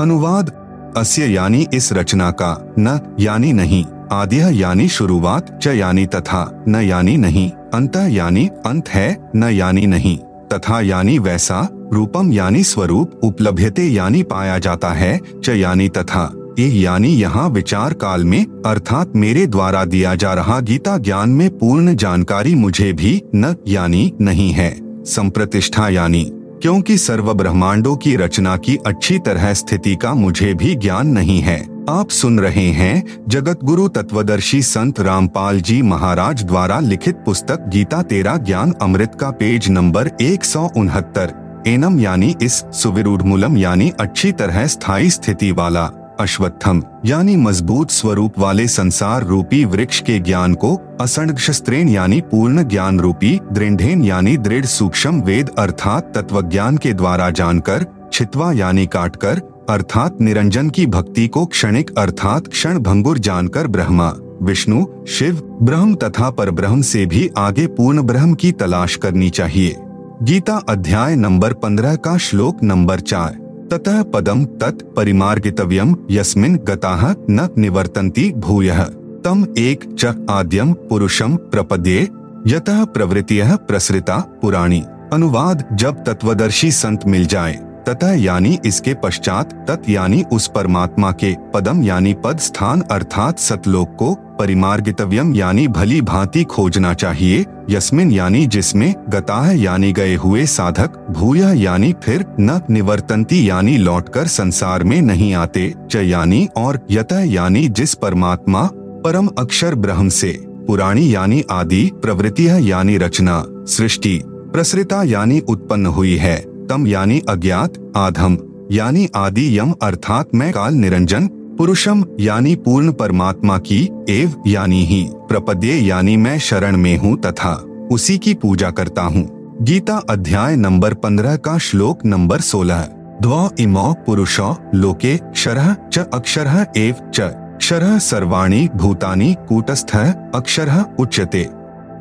अनुवाद, अस्य यानी इस रचना का, न यानी नहीं आद्य यानी शुरुआत, च यानी तथा, न यानी नहीं, अंत यानी अंत है, न यानी नहीं, तथा यानी वैसा रूपम यानी स्वरूप उपलब्धते यानी पाया जाता है, च यानी तथा। ये यानी यहाँ विचार काल में, अर्थात मेरे द्वारा दिया जा रहा गीता ज्ञान में पूर्ण जानकारी मुझे भी न यानी नहीं है। संप्रतिष्ठा यानी, क्योंकि सर्व ब्रह्मांडों की रचना की अच्छी तरह स्थिति का मुझे भी ज्ञान नहीं है। आप सुन रहे हैं जगत गुरु तत्वदर्शी संत रामपाल जी महाराज द्वारा लिखित पुस्तक गीता तेरा ज्ञान अमृत का पेज नंबर एक सौ उनहत्तर। एनम यानी इस सुविरूढ़ यानी अच्छी तरह स्थायी स्थिति वाला, अश्वत्थम, यानी मज़बूत स्वरूप वाले संसार रूपी वृक्ष के ज्ञान को असंग शस्त्रेण यानी पूर्ण ज्ञान रूपी दृढ़ेन यानी दृढ़ सूक्ष्म वेद अर्थात तत्व ज्ञान के द्वारा जानकर, छितवा यानी काटकर, अर्थात निरंजन की भक्ति को क्षणिक अर्थात क्षण भंगुर जानकर ब्रह्मा, विष्णु, शिव, ब्रह्म तथा पर ब्रह्म से भी आगे पूर्ण ब्रह्म की तलाश करनी चाहिए। गीता अध्याय नंबर पंद्रह का श्लोक नंबर चार। ततः पदम तत् परिमार्गितव्यम यस्मिन गताः न निवर्तन्ति भूयः। तम एक च आद्यम पुरुषम प्रपद्ये यतः प्रवृत्तियः प्रसृता पुराणी। अनुवाद जब तत्वदर्शी संत मिल जाए, ततः यानी इसके पश्चात, तत् यानी उस परमात्मा के पदम यानी पद स्थान अर्थात सतलोक को परिमार्गितव्यम यानी भली भांति खोजना चाहिए, यस्मिन यानी जिसमें गताह यानी गए हुए साधक, भूय यानी फिर न निवर्तंती यानी लौटकर संसार में नहीं आते, च यानी और यत यानी जिस परमात्मा, परम अक्षर ब्रह्म से, पुराणी यानी आदि प्रवृत्ति यानी रचना, सृष्टि, प्रसृता यानी उत्पन्न हुई है, तम यानी अज्ञात, आधम, यानी आदि यम अर्थात मैं काल निरंजन पुरुषम यानी पूर्ण परमात्मा की, एव यानी ही, प्रपद्ये यानी मैं शरण में हूँ तथा, उसी की पूजा करता हूँ। गीता अध्याय नंबर पंद्रह का श्लोक नंबर सोलह। ध्व इमो पुरुषो, लोके क्षर च अक्षर एव च। क्षर सर्वाणी भूतानी कूटस्थ, अक्षर उच्यते।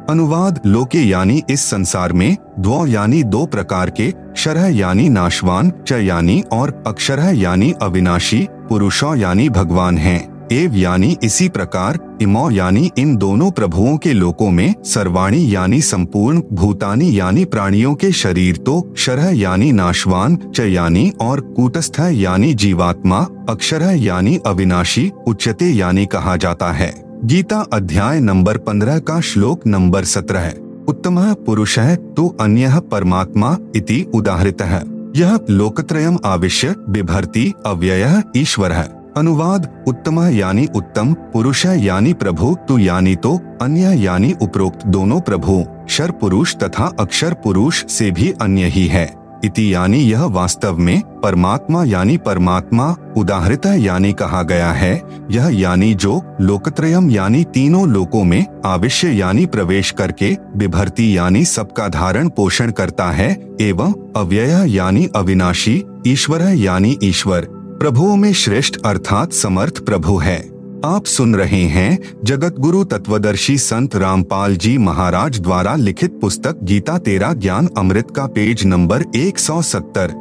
अनुवाद, लोके यानी इस संसार में द्व यानी दो प्रकार के शरह यानी नाशवान, च यानी और अक्षर यानी अविनाशी। पुरुषों यानी भगवान हैं, एव यानी इसी प्रकार, इमो यानी इन दोनों प्रभुओं के लोकों में, सर्वाणी यानी संपूर्ण, भूतानी यानी प्राणियों के शरीर तो शरह यानी नाशवान, च यानी और कूटस्थ यानी जीवात्मा अक्षर यानी अविनाशी, उच्चते यानी कहा जाता है। गीता अध्याय नंबर पंद्रह का श्लोक नंबर सत्रह उत्तम पुरुष है तो अन्य परमात्मा इति उदाहरित है यह लोकत्रयम आविश्य, बिभर्ती, अव्यय, ईश्वर। है अनुवाद, उत्तम यानी उत्तम, पुरुष यानी प्रभु, तु यानी तो अन्य यानी उपरोक्त दोनों प्रभु। शर पुरुष तथा अक्षर पुरुष से भी अन्य ही है। इति यानी यह वास्तव में परमात्मा यानी परमात्मा उदाहरित यानी कहा गया है, यह यानी जो लोकत्रयम यानी तीनों लोकों में आविश्य यानी प्रवेश करके विभर्ती यानी सबका धारण पोषण करता है, एवं अव्यय यानी अविनाशी, ईश्वर यानी ईश्वर, प्रभुओं में श्रेष्ठ अर्थात समर्थ प्रभु है। आप सुन रहे हैं जगत गुरु तत्वदर्शी संत रामपाल जी महाराज द्वारा लिखित पुस्तक गीता तेरा ज्ञान अमृत का पेज नंबर 170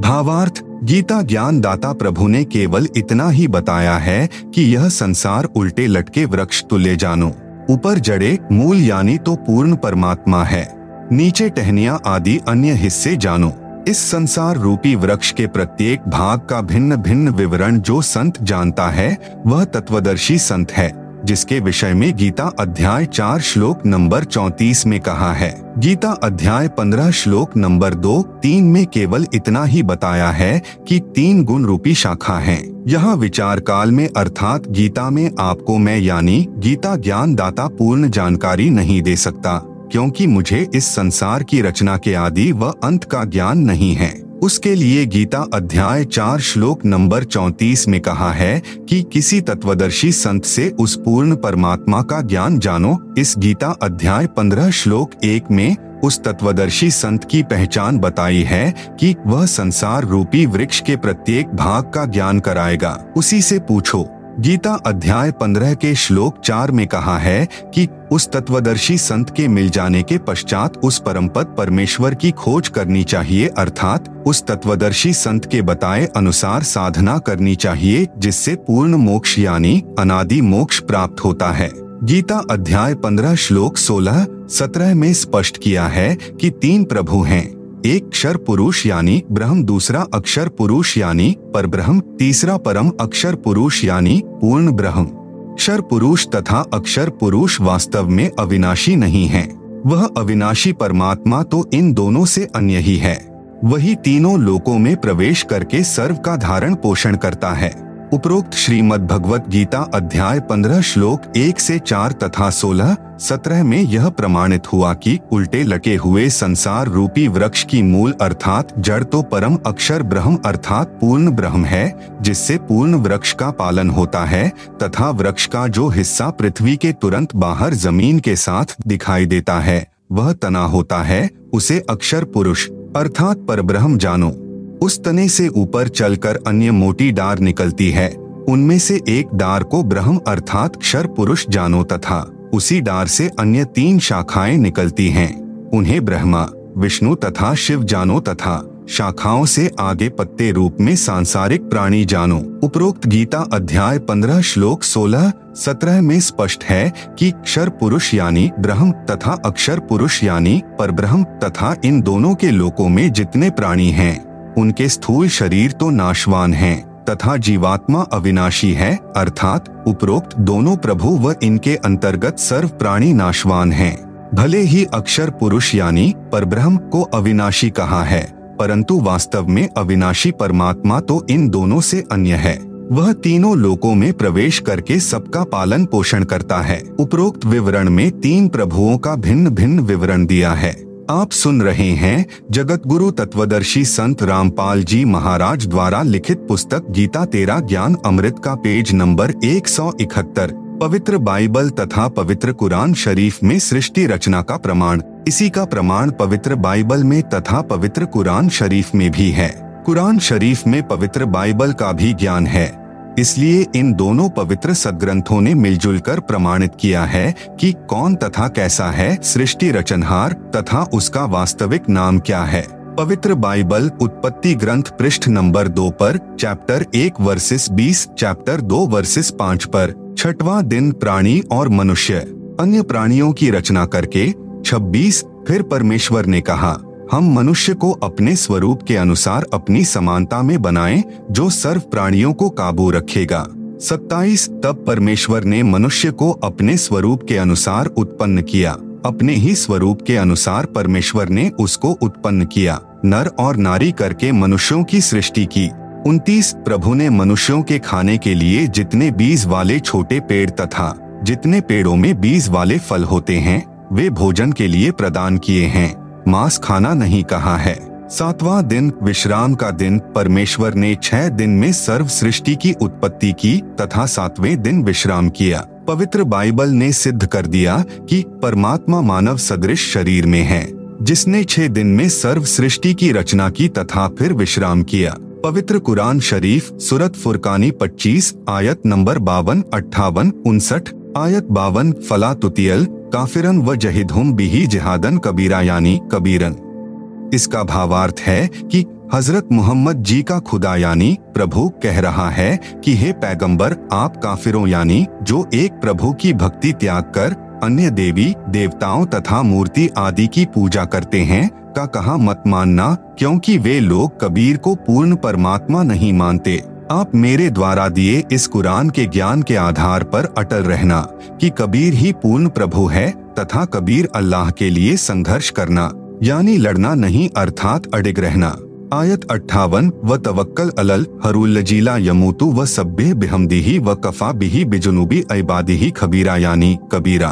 भावार्थ, गीता ज्ञान दाता प्रभु ने केवल इतना ही बताया है कि यह संसार उल्टे लटके वृक्ष तुल्य जानो। ऊपर जड़े, मूल यानी तो पूर्ण परमात्मा है। नीचे टहनिया आदि अन्य हिस्से जानो। इस संसार रूपी वृक्ष के प्रत्येक भाग का भिन्न भिन्न विवरण जो संत जानता है, वह तत्वदर्शी संत है, जिसके विषय में गीता अध्याय चार श्लोक नंबर चौतीस में कहा है गीता अध्याय पंद्रह श्लोक नंबर दो, तीन में केवल इतना ही बताया है कि तीन गुण रूपी शाखा हैं। यहाँ विचार काल में अर्थात गीता में आपको मैं यानी गीता ज्ञान दाता पूर्ण जानकारी नहीं दे सकता क्योंकि मुझे इस संसार की रचना के आदि व अंत का ज्ञान नहीं है। उसके लिए गीता अध्याय चार श्लोक नंबर चौतीस में कहा है कि किसी तत्वदर्शी संत से उस पूर्ण परमात्मा का ज्ञान जानो। इस गीता अध्याय पंद्रह श्लोक एक में उस तत्वदर्शी संत की पहचान बताई है कि वह संसार रूपी वृक्ष के प्रत्येक भाग का ज्ञान कराएगा। उसी से पूछो गीता अध्याय पंद्रह के श्लोक चार में कहा है कि उस तत्वदर्शी संत के मिल जाने के पश्चात उस परमपद परमेश्वर की खोज करनी चाहिए, अर्थात उस तत्वदर्शी संत के बताए अनुसार साधना करनी चाहिए, जिससे पूर्ण मोक्ष यानी अनादि मोक्ष प्राप्त होता है। गीता अध्याय पंद्रह श्लोक सोलह सत्रह में स्पष्ट किया है कि तीन प्रभु हैं। एक क्षर पुरुष यानी ब्रह्म, दूसरा अक्षर पुरुष यानी पर ब्रह्म तीसरा परम अक्षर पुरुष यानी पूर्ण ब्रह्म। क्षर पुरुष तथा अक्षर पुरुष वास्तव में अविनाशी नहीं है। वह अविनाशी परमात्मा तो इन दोनों से अन्य ही है। वही तीनों लोकों में प्रवेश करके सर्व का धारण पोषण करता है। उपरोक्त श्रीमद् भगवत गीता अध्याय पंद्रह श्लोक एक से चार तथा सोलह, सत्रह में यह प्रमाणित हुआ कि उल्टे लटे हुए संसार रूपी वृक्ष की मूल अर्थात जड़ तो परम अक्षर ब्रह्म अर्थात पूर्ण ब्रह्म है, जिससे पूर्ण वृक्ष का पालन होता है, तथा वृक्ष का जो हिस्सा पृथ्वी के तुरंत बाहर ज़मीन के साथ दिखाई देता है, वह तना होता है, उसे अक्षर पुरुष, अर्थात पर ब्रह्म जानो। उस तने से ऊपर चलकर अन्य मोटी डार निकलती है। उनमें से एक डार को ब्रह्म अर्थात क्षर पुरुष जानो तथा उसी डार से अन्य तीन शाखाएँ निकलती हैं। उन्हें ब्रह्मा, विष्णु तथा शिव जानो तथा शाखाओं से आगे पत्ते रूप में सांसारिक प्राणी जानो। उपरोक्त गीता अध्याय पंद्रह श्लोक सोलह, सत्रह में स्पष्ट है कि क्षर पुरुष यानी ब्रह्म तथा अक्षर पुरुष यानी पर ब्रह्म तथा इन दोनों के लोकों में जितने प्राणी हैं। उनके स्थूल शरीर तो नाशवान हैं, तथा जीवात्मा अविनाशी है, अर्थात उपरोक्त दोनों प्रभु व इनके अंतर्गत सर्व प्राणी नाशवान हैं। भले ही अक्षर पुरुष यानी परब्रह्म को अविनाशी कहा है, परंतु वास्तव में अविनाशी परमात्मा तो इन दोनों से अन्य है। वह तीनों लोकों में प्रवेश करके सबका पालन पोषण करता है। उपरोक्त विवरण में तीन प्रभुओं का भिन्न भिन्न विवरण दिया है। आप सुन रहे हैं जगत गुरु तत्वदर्शी संत रामपाल जी महाराज द्वारा लिखित पुस्तक गीता तेरा ज्ञान अमृत का पेज नंबर 171 पवित्र बाइबल तथा पवित्र कुरान शरीफ में सृष्टि रचना का प्रमाण। इसी का प्रमाण पवित्र बाइबल में तथा पवित्र कुरान शरीफ में भी है। कुरान शरीफ में पवित्र बाइबल का भी ज्ञान है। इसलिए इन दोनों पवित्र सदग्रंथों ने मिलजुल कर प्रमाणित किया है कि कौन तथा कैसा है सृष्टि रचनहार तथा उसका वास्तविक नाम क्या है। पवित्र बाइबल उत्पत्ति ग्रंथ पृष्ठ नंबर दो पर, चैप्टर एक वर्सेस बीस, चैप्टर दो वर्सेस पाँच पर, छठवां दिन प्राणी और मनुष्य, अन्य प्राणियों की रचना करके, छब्बीस, फिर परमेश्वर ने कहा हम मनुष्य को अपने स्वरूप के अनुसार अपनी समानता में बनाएँ, जो सर्व प्राणियों को काबू रखेगा। सत्ताईस, तब परमेश्वर ने मनुष्य को अपने स्वरूप के अनुसार उत्पन्न किया। अपने ही स्वरूप के अनुसार परमेश्वर ने उसको उत्पन्न किया। नर और नारी करके मनुष्यों की सृष्टि की। उनतीस, प्रभु ने मनुष्यों के खाने के लिए जितने बीज वाले छोटे पेड़ तथा जितने पेड़ों में बीज वाले फल होते हैं, वे भोजन के लिए प्रदान किए हैं। मांस खाना नहीं कहा है। सातवां दिन, विश्राम का दिन, परमेश्वर ने छह दिन में सर्व सृष्टि की उत्पत्ति की, तथा सातवें दिन विश्राम किया। पवित्र बाइबल ने सिद्ध कर दिया कि परमात्मा मानव सदृश शरीर में है, जिसने छह दिन में सर्व सृष्टि की रचना की तथा फिर विश्राम किया। पवित्र कुरान शरीफ, सूरत फुरकानी 25 आयत नंबर बावन, अट्ठावन, उनसठ, आयत बावन फला तुतियल काफिरन व जहिदहुम बिही जिहादन कबीरा, यानी कबीरन। इसका भावार्थ है कि हज़रत मोहम्मद जी का खुदा, यानी प्रभु, कह रहा है कि हे पैगंबर, आप काफिरों, यानी जो एक प्रभु की भक्ति त्याग कर अन्य देवी, देवताओं तथा मूर्ति आदि की पूजा करते हैं, का कहा मत मानना, क्योंकि वे लोग कबीर को पूर्ण परमात्मा नहीं मानते। आप मेरे द्वारा दिए इस कुरान के ज्ञान के आधार पर अटल रहना, कि कबीर ही पूर्ण प्रभु है, तथा कबीर अल्लाह के लिए संघर्ष करना, यानी लड़ना नहीं अर्थात अडिग रहना। आयत अट्ठावन, व तवक्कल अलल हरूल्लजीला यमूतु व सब्बे बिहमदिही व कफा बिही बिजुनुबी ऐबादिही खबीरा, यानी कबीरा।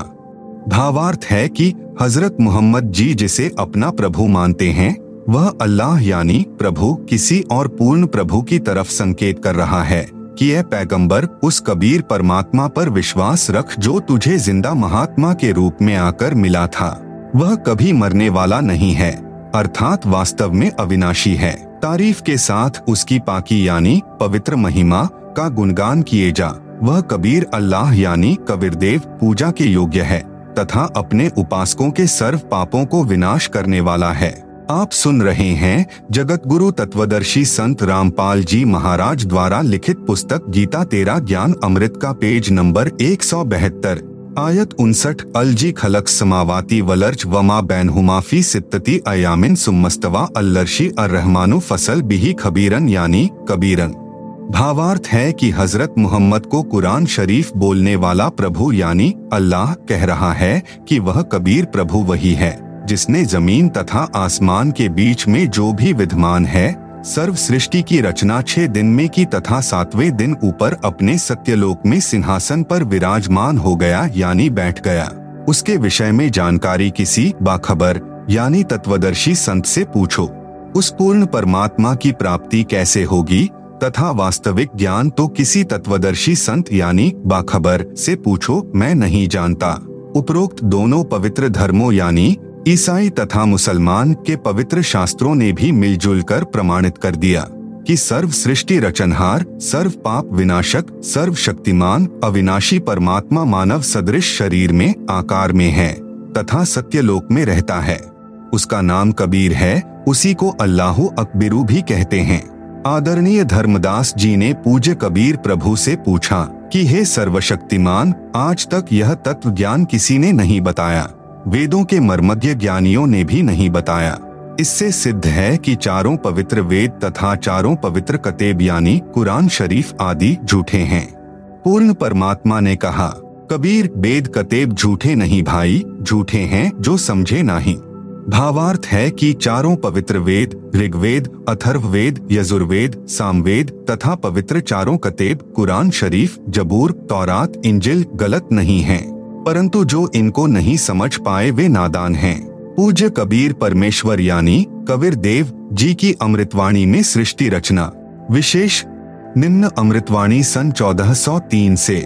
भावार्थ है कि हज़रत मोहम्मद जी जिसे अपना प्रभु मानते हैं वह अल्लाह यानी प्रभु किसी और पूर्ण प्रभु की तरफ़ संकेत कर रहा है कि यह पैगंबर, उस कबीर परमात्मा पर विश्वास रख जो तुझे ज़िंदा महात्मा के रूप में आकर मिला था। वह कभी मरने वाला नहीं है, अर्थात वास्तव में अविनाशी है। तारीफ़ के साथ उसकी पाकी यानी पवित्र महिमा का गुणगान किए जा। वह कबीर अल्लाह यानी कबीरदेव पूजा के योग्य है, तथा अपने उपासकों के सर्व पापों को विनाश करने वाला है। आप सुन रहे हैं जगत गुरु तत्वदर्शी संत रामपाल जी महाराज द्वारा लिखित पुस्तक गीता तेरा ज्ञान अमृत का पेज नंबर एक सौ बहत्तर। आयत उनसठ, अलजी खलक समावाती वलर्ज वमा बैन हुमाफी सित्तती अयामिन सुमस्तवा अल्लर्शी अर्रहमानु फ़सल बिही खबीरन यानी कबीरन। भावार्थ है कि हज़रत मोहम्मद को कुरान शरीफ बोलने वाला प्रभु यानी अल्लाह कह रहा है कि वह कबीर प्रभु वही है। जिसने ज़मीन तथा आसमान के बीच में जो भी विद्यमान है सर्व सृष्टि की रचना छह दिन में की तथा सातवें दिन ऊपर अपने सत्यलोक में सिंहासन पर विराजमान हो गया, यानी बैठ गया। उसके विषय में जानकारी किसी बाखबर, यानी तत्वदर्शी संत से पूछो। उस पूर्ण परमात्मा की प्राप्ति कैसे होगी, तथा वास्तविक ज्ञान तो किसी तत्वदर्शी संत, यानी बाखबर से पूछो, मैं नहीं जानता। उपरोक्त दोनों पवित्र धर्मों, यानी ईसाई तथा मुसलमान के पवित्र शास्त्रों ने भी मिलजुल कर प्रमाणित कर दिया कि सर्व सृष्टि रचनहार सर्व पाप विनाशक सर्व शक्तिमान अविनाशी परमात्मा मानव सदृश शरीर में, आकार में है, तथा सत्यलोक में रहता है। उसका नाम कबीर है, उसी को अल्लाह अकबिरू भी कहते हैं। आदरणीय धर्मदास जी ने पूज्य कबीर प्रभु से पूछा कि, हे सर्वशक्तिमान, आज तक यह तत्व ज्ञान किसी ने नहीं बताया? वेदों के मर्मज्ञ ज्ञानियों ने भी नहीं बताया। इससे सिद्ध है कि चारों पवित्र वेद तथा चारों पवित्र कतेब यानी कुरान शरीफ आदि झूठे हैं। पूर्ण परमात्मा ने कहा, कबीर वेद कतेब झूठे नहीं भाई, झूठे हैं जो समझे नहीं। भावार्थ है कि चारों पवित्र वेद, ऋग्वेद, अथर्ववेद, यजुर्वेद, सामवेद तथा पवित्र चारों कतेब कुरान शरीफ, जबूर, तौरात, इंजिल गलत नहीं हैं। परंतु जो इनको नहीं समझ पाए वे नादान हैं। पूज्य कबीर परमेश्वर यानी कबीर देव जी की अमृतवाणी में सृष्टि रचना। विशेष निम्न अमृतवाणी सन 1403 से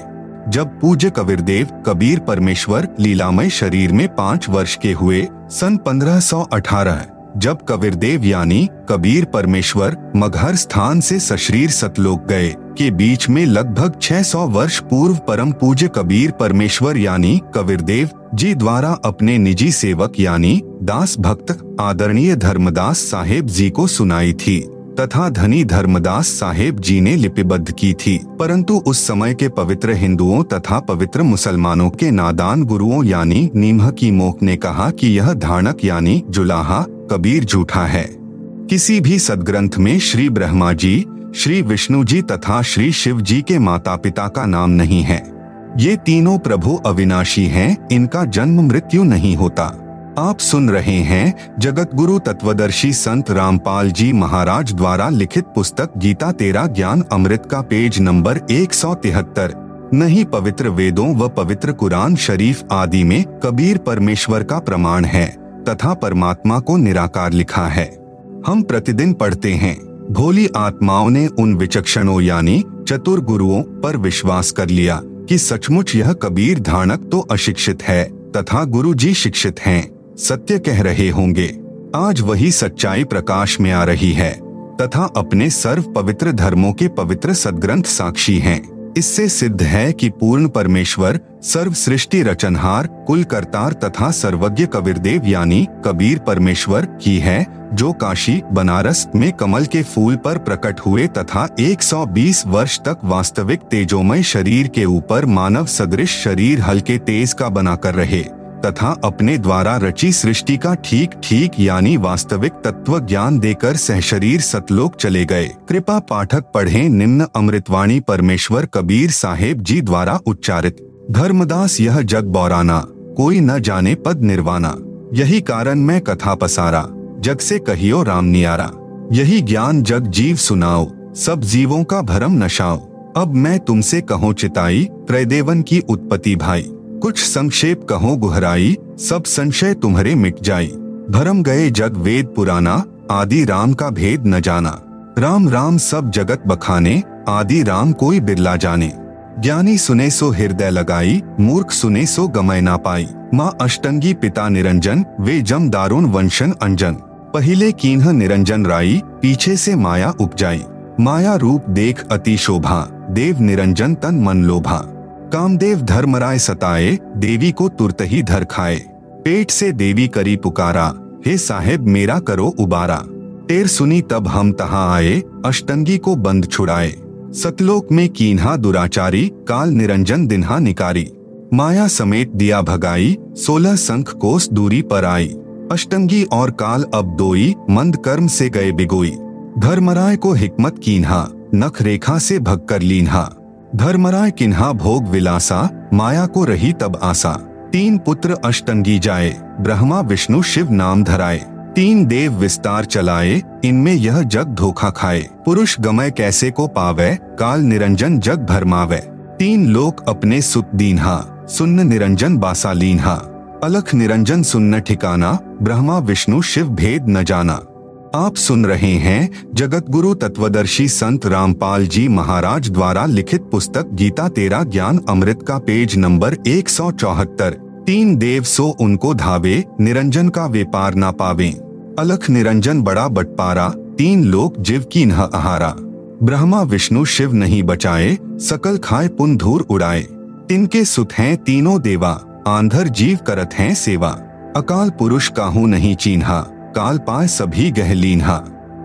जब पूज्य कबीर देव कबीर परमेश्वर लीलामय शरीर में पाँच वर्ष के हुए, सन 1518 जब कबीरदेव यानी कबीर परमेश्वर मगहर स्थान से सशरीर सतलोक गए, के बीच में लगभग 600 वर्ष पूर्व परम पूज्य कबीर परमेश्वर यानी कबीरदेव जी द्वारा अपने निजी सेवक यानी दास भक्त आदरणीय धर्मदास साहेब जी को सुनाई थी, तथा धनी धर्मदास साहेब जी ने लिपिबद्ध की थी। परंतु उस समय के पवित्र हिंदुओं तथा पवित्र मुसलमानों के नादान गुरुओं यानी नीमह की मोक ने कहा कि यह धानक यानी जुलाहा कबीर झूठा है। किसी भी सदग्रंथ में श्री ब्रह्मा जी श्री विष्णु जी तथा श्री शिव जी के माता पिता का नाम नहीं है। ये तीनों प्रभु अविनाशी हैं, इनका जन्म मृत्यु नहीं होता। आप सुन रहे हैं जगत गुरु तत्वदर्शी संत रामपाल जी महाराज द्वारा लिखित पुस्तक गीता तेरा ज्ञान अमृत का पेज नंबर एक सौ तिहत्तर। नहीं पवित्र वेदों व पवित्र कुरान शरीफ आदि में कबीर परमेश्वर का प्रमाण है। तथा परमात्मा को निराकार लिखा है हम प्रतिदिन पढ़ते हैं भोली आत्माओं ने उन विचक्षणों यानी चतुर गुरुओं पर विश्वास कर लिया कि सचमुच यह कबीर धानक तो अशिक्षित है तथा गुरु जी शिक्षित हैं, सत्य कह रहे होंगे आज वही सच्चाई प्रकाश में आ रही है तथा अपने सर्व पवित्र धर्मों के पवित्र सदग्रंथ साक्षी हैं। इससे सिद्ध है कि पूर्ण परमेश्वर सर्व सृष्टि रचनहार कुल करतार तथा सर्वज्ञ कबीरदेव यानी कबीर परमेश्वर की है, जो काशी, बनारस में कमल के फूल पर प्रकट हुए तथा 120 वर्ष तक वास्तविक तेजोमय शरीर के ऊपर मानव सदृश शरीर हल्के तेज का बनाकर रहे। तथा अपने द्वारा रची सृष्टि का ठीक ठीक यानी वास्तविक तत्व ज्ञान देकर सहशरीर सतलोक चले गए। कृपा पाठक पढ़े निम्न अमृतवाणी परमेश्वर कबीर साहेब जी द्वारा उच्चारित। धर्मदास यह जग बौराना, कोई न जाने पद निर्वाणा। यही कारण मैं कथा पसारा, जग से कहियो राम नियारा। यही ज्ञान जग जीव सुनाओ, सब जीवों का भरम नशाओ। अब मैं तुमसे कहो चिताई, त्रैदेवन की उत्पत्ति भाई। कुछ संक्षेप कहो, गुहराई, सब संशय तुम्हारे मिट जाई। भरम गए जग वेद पुराना, आदि राम का भेद न जाना। राम राम सब जगत बखाने, आदि राम कोई बिरला जाने। ज्ञानी सुने सो हृदय लगाई, मूर्ख सुने सो गमय ना पाई। माँ अष्टंगी पिता निरंजन, वे जम दारुण वंशन अंजन। पहले कीन्ह निरंजन राई, पीछे से माया उपजाई। माया रूप देख अति शोभा, देव निरंजन तन मन लोभा। कामदेव धर्मराय सताए, देवी को तुरत ही धर खाए। पेट से देवी करी पुकारा, हे साहेब, मेरा करो उबारा। टेर सुनी तब हम तहा आए, अष्टंगी को बंद छुड़ाए। सतलोक में कीन्हा दुराचारी, काल निरंजन दिन्हा निकारी। माया समेत दिया भगाई, सोलह संख कोस दूरी पर आई। अष्टंगी और काल अब दोई, मंद कर्म से गए बिगोई। धर्मराय को हिकमत कीन्हा, नख रेखा से भग कर लीन्हा। धर्मराय किन्हा भोग विलासा, माया को रही तब आसा। तीन पुत्र अष्टंगी जाए, ब्रह्मा, विष्णु, शिव, नाम धराए। तीन देव विस्तार चलाए, इनमें यह जग धोखा खाए। पुरुष गमय कैसे को पावे, काल निरंजन जग भरमावे तीन लोक अपने सुत दीन्हा, सुन्न निरंजन बासा लीन्हा। अलख निरंजन सुन्न ठिकाना, ब्रह्मा, विष्णु, शिव भेद न जाना। आप सुन रहे हैं जगत गुरु तत्वदर्शी संत रामपाल जी महाराज द्वारा लिखित पुस्तक गीता तेरा ज्ञान अमृत का पेज नंबर एक सौ चौहत्तर। तीन देव सो उनको धावे, निरंजन का व्यापार ना पावे। अलख निरंजन बड़ा बटपारा, तीन लोग जीव की न आहारा। ब्रह्मा विष्णु शिव नहीं बचाए, सकल खाए पुन धूर उड़ाए। तिनके सुत हैं तीनों देवा, आंधर जीव करत हैं सेवा। अकाल पुरुष काहू नहीं चीन्हा। काल पाए सभी गहलीन्हा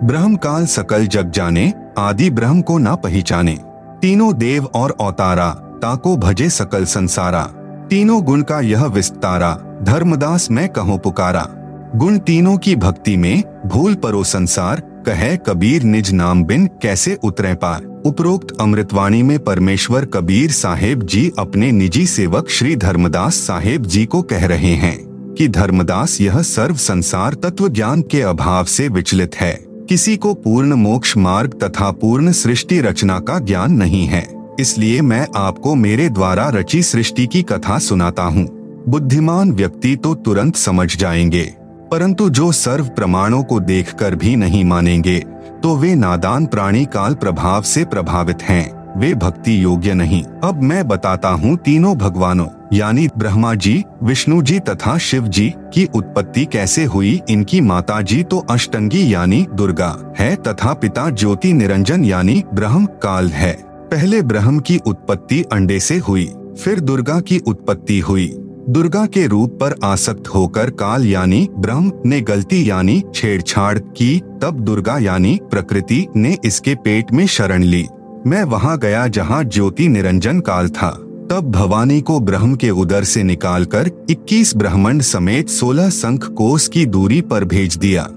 ब्रह्म काल सकल जग जाने, आदि ब्रह्म को ना पहचाने। तीनों देव और अवतारा, ताको भजे सकल संसारा। तीनों गुण का यह विस्तारा, धर्मदास मैं कहो पुकारा। गुण तीनों की भक्ति में, भूल परो संसार, कहे कबीर निज नाम बिन कैसे उतरे पार। उपरोक्त अमृतवाणी में परमेश्वर कबीर साहेब जी अपने निजी सेवक श्री धर्मदास साहेब जी को कह रहे हैं। कि धर्मदास यह सर्व संसार तत्व ज्ञान के अभाव से विचलित है। किसी को पूर्ण मोक्ष मार्ग तथा पूर्ण सृष्टि रचना का ज्ञान नहीं है। इसलिए मैं आपको मेरे द्वारा रची सृष्टि की कथा सुनाता हूँ। बुद्धिमान व्यक्ति तो तुरंत समझ जाएँगे। परंतु जो सर्व प्रमाणों को देखकर भी नहीं मानेंगे तो वे नादान प्राणी काल प्रभाव से प्रभावित हैं। वे भक्ति योग्य नहीं। अब मैं बताता हूँ तीनों भगवानों, यानी ब्रह्मा जी, विष्णु जी तथा शिव जी, की उत्पत्ति कैसे हुई। इनकी माता जी तो अष्टंगी यानी दुर्गा है तथा पिता ज्योति निरंजन यानी ब्रह्म काल है। पहले ब्रह्म की उत्पत्ति अंडे से हुई, फिर दुर्गा की उत्पत्ति हुई। दुर्गा के रूप पर आसक्त होकर काल यानी ब्रह्म ने गलती यानी छेड़छाड़ की, तब दुर्गा यानी प्रकृति ने इसके पेट में शरण ली। मैं वहाँ गया जहाँ ज्योति निरंजन काल था। तब भवानी को ब्रह्म के उदर से निकालकर 21 ब्रह्मंड समेत 16 संख कोस की दूरी पर भेज दिया।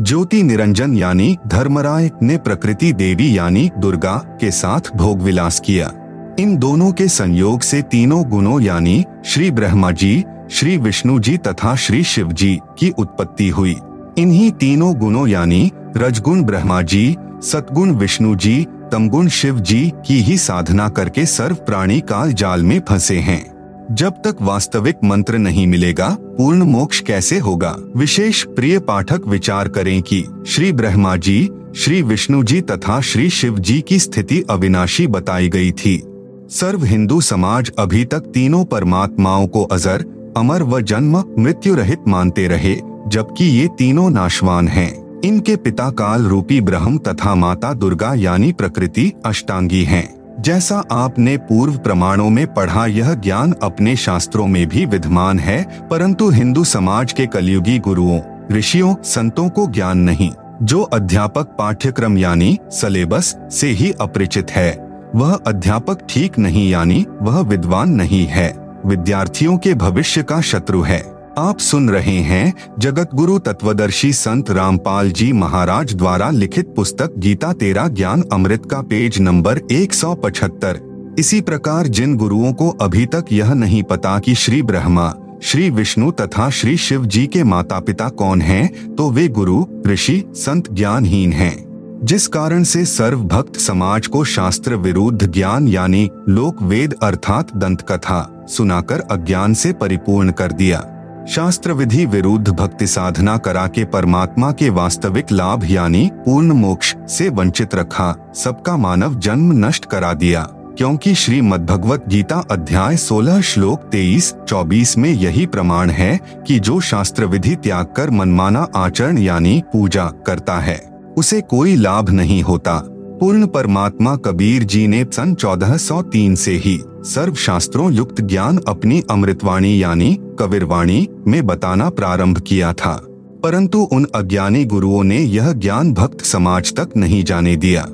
ज्योति निरंजन यानी धर्मराय ने प्रकृति देवी यानी दुर्गा के साथ भोग विलास किया। इन दोनों के संयोग से तीनों गुणों यानी श्री ब्रह्मा जी, श्री विष्णु जी तथा श्री शिव जी की उत्पत्ति हुई। इन्हीं तीनों गुणों यानी रजगुण ब्रह्मा जी, सतगुण विष्णु जी तमगुण शिव जी की ही साधना करके सर्व प्राणी काल जाल में फंसे हैं। जब तक वास्तविक मंत्र नहीं मिलेगा, पूर्ण मोक्ष कैसे होगा? विशेष प्रिय पाठक विचार करें कि श्री ब्रह्मा जी, श्री विष्णु जी तथा श्री शिव जी की स्थिति अविनाशी बताई गई थी। सर्व हिंदू समाज अभी तक तीनों परमात्माओं को अजर, अमर व जन्म मृत्यु रहित मानते रहे, जबकि ये तीनों नाशवान हैं। इनके पिता काल रूपी ब्रह्म तथा माता दुर्गा यानी प्रकृति अष्टांगी हैं। जैसा आपने पूर्व प्रमाणों में पढ़ा, यह ज्ञान अपने शास्त्रों में भी विद्यमान है, परंतु हिंदू समाज के कलयुगी गुरुओं, ऋषियों, संतों को ज्ञान नहीं, जो अध्यापक पाठ्यक्रम यानी सलेबस से ही अपरिचित है। वह अध्यापक ठीक नहीं यानी वह विद्वान नहीं है। विद्यार्थियों के भविष्य का शत्रु है। आप सुन रहे हैं जगत गुरु तत्वदर्शी संत रामपाल जी महाराज द्वारा लिखित पुस्तक गीता तेरा ज्ञान अमृत का पेज नंबर 175 इसी प्रकार जिन गुरुओं को अभी तक यह नहीं पता कि श्री ब्रह्मा श्री विष्णु तथा श्री शिव जी के माता पिता कौन हैं, तो वे गुरु ऋषि संत ज्ञानहीन हैं। जिस कारण से सर्व भक्त समाज को शास्त्र विरुद्ध ज्ञान यानी लोक वेद अर्थात दंत कथा सुनाकर अज्ञान से परिपूर्ण कर दिया। शास्त्र विधि विरुद्ध भक्ति साधना करा के परमात्मा के वास्तविक लाभ यानी पूर्ण मोक्ष से वंचित रखा, सबका मानव जन्म नष्ट करा दिया। क्योंकि श्री मद्भगवत गीता अध्याय 16 श्लोक 23 24 में यही प्रमाण है कि जो शास्त्र विधि त्याग कर मनमाना आचरण यानी पूजा करता है, उसे कोई लाभ नहीं होता। पूर्ण परमात्मा कबीर जी ने सन 1403 से ही सर्व शास्त्रों युक्त ज्ञान अपनी अमृतवाणी यानी कबीरवाणी में बताना प्रारंभ किया था। परंतु उन अज्ञानी गुरुओं ने यह ज्ञान भक्त समाज तक नहीं जाने दिया,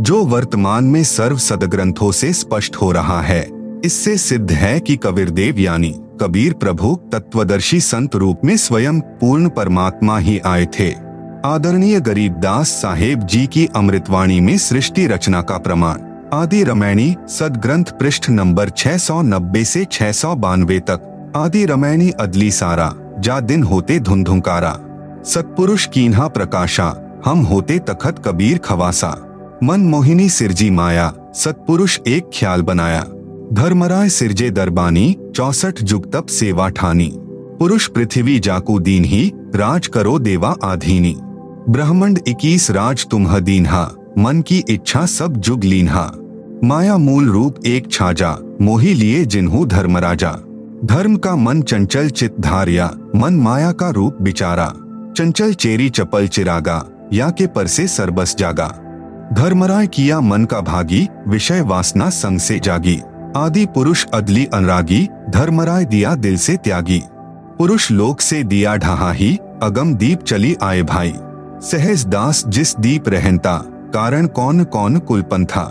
जो वर्तमान में सर्व सदग्रंथों से स्पष्ट हो रहा है। इससे सिद्ध है कि कबीरदेव यानी कबीर प्रभु तत्वदर्शी संत रूप में स्वयं पूर्ण परमात्मा ही आए थे। आदरणीय गरीब दास साहेब जी की अमृतवाणी में सृष्टि रचना का प्रमाण। आदि रमैनी सदग्रंथ पृष्ठ नंबर 690 से छह सौ बानवे तक। आदि रमैनी अदली सारा, जा दिन होते धुंधुकारा। सतपुरुष कीन्हा प्रकाशा, हम होते तखत कबीर खवासा। मन मोहिनी सिरजी माया, सतपुरुष एक ख्याल बनाया। धर्मराय सिरजे दरबानी, चौसठ जुग तप सेवा ठानी। पुरुष पृथ्वी जाकू दीन ही, राज करो देवा आधीनी। ब्रह्मंड इक्कीस राज तुम्ह दीन्हा, मन की इच्छा सब जुग लीन्हा। माया मूल रूप एक छाजा, मोही लिए जिन्हू धर्मराजा धर्म का मन चंचल चित धारिया, मन माया का रूप बिचारा। चंचल चेरी चपल चिरागा, या के पर से सरबस जागा। धर्मराय किया मन का भागी, विषय वासना संग से जागी। आदि पुरुष अदली अनुरागी, धर्मराय दिया दिल से त्यागी। पुरुष लोक से दिया ढहा ही अगम दीप चली आए भाई। सहज दास जिस दीप रहनता, कारण कौन कौन कुलपंथा?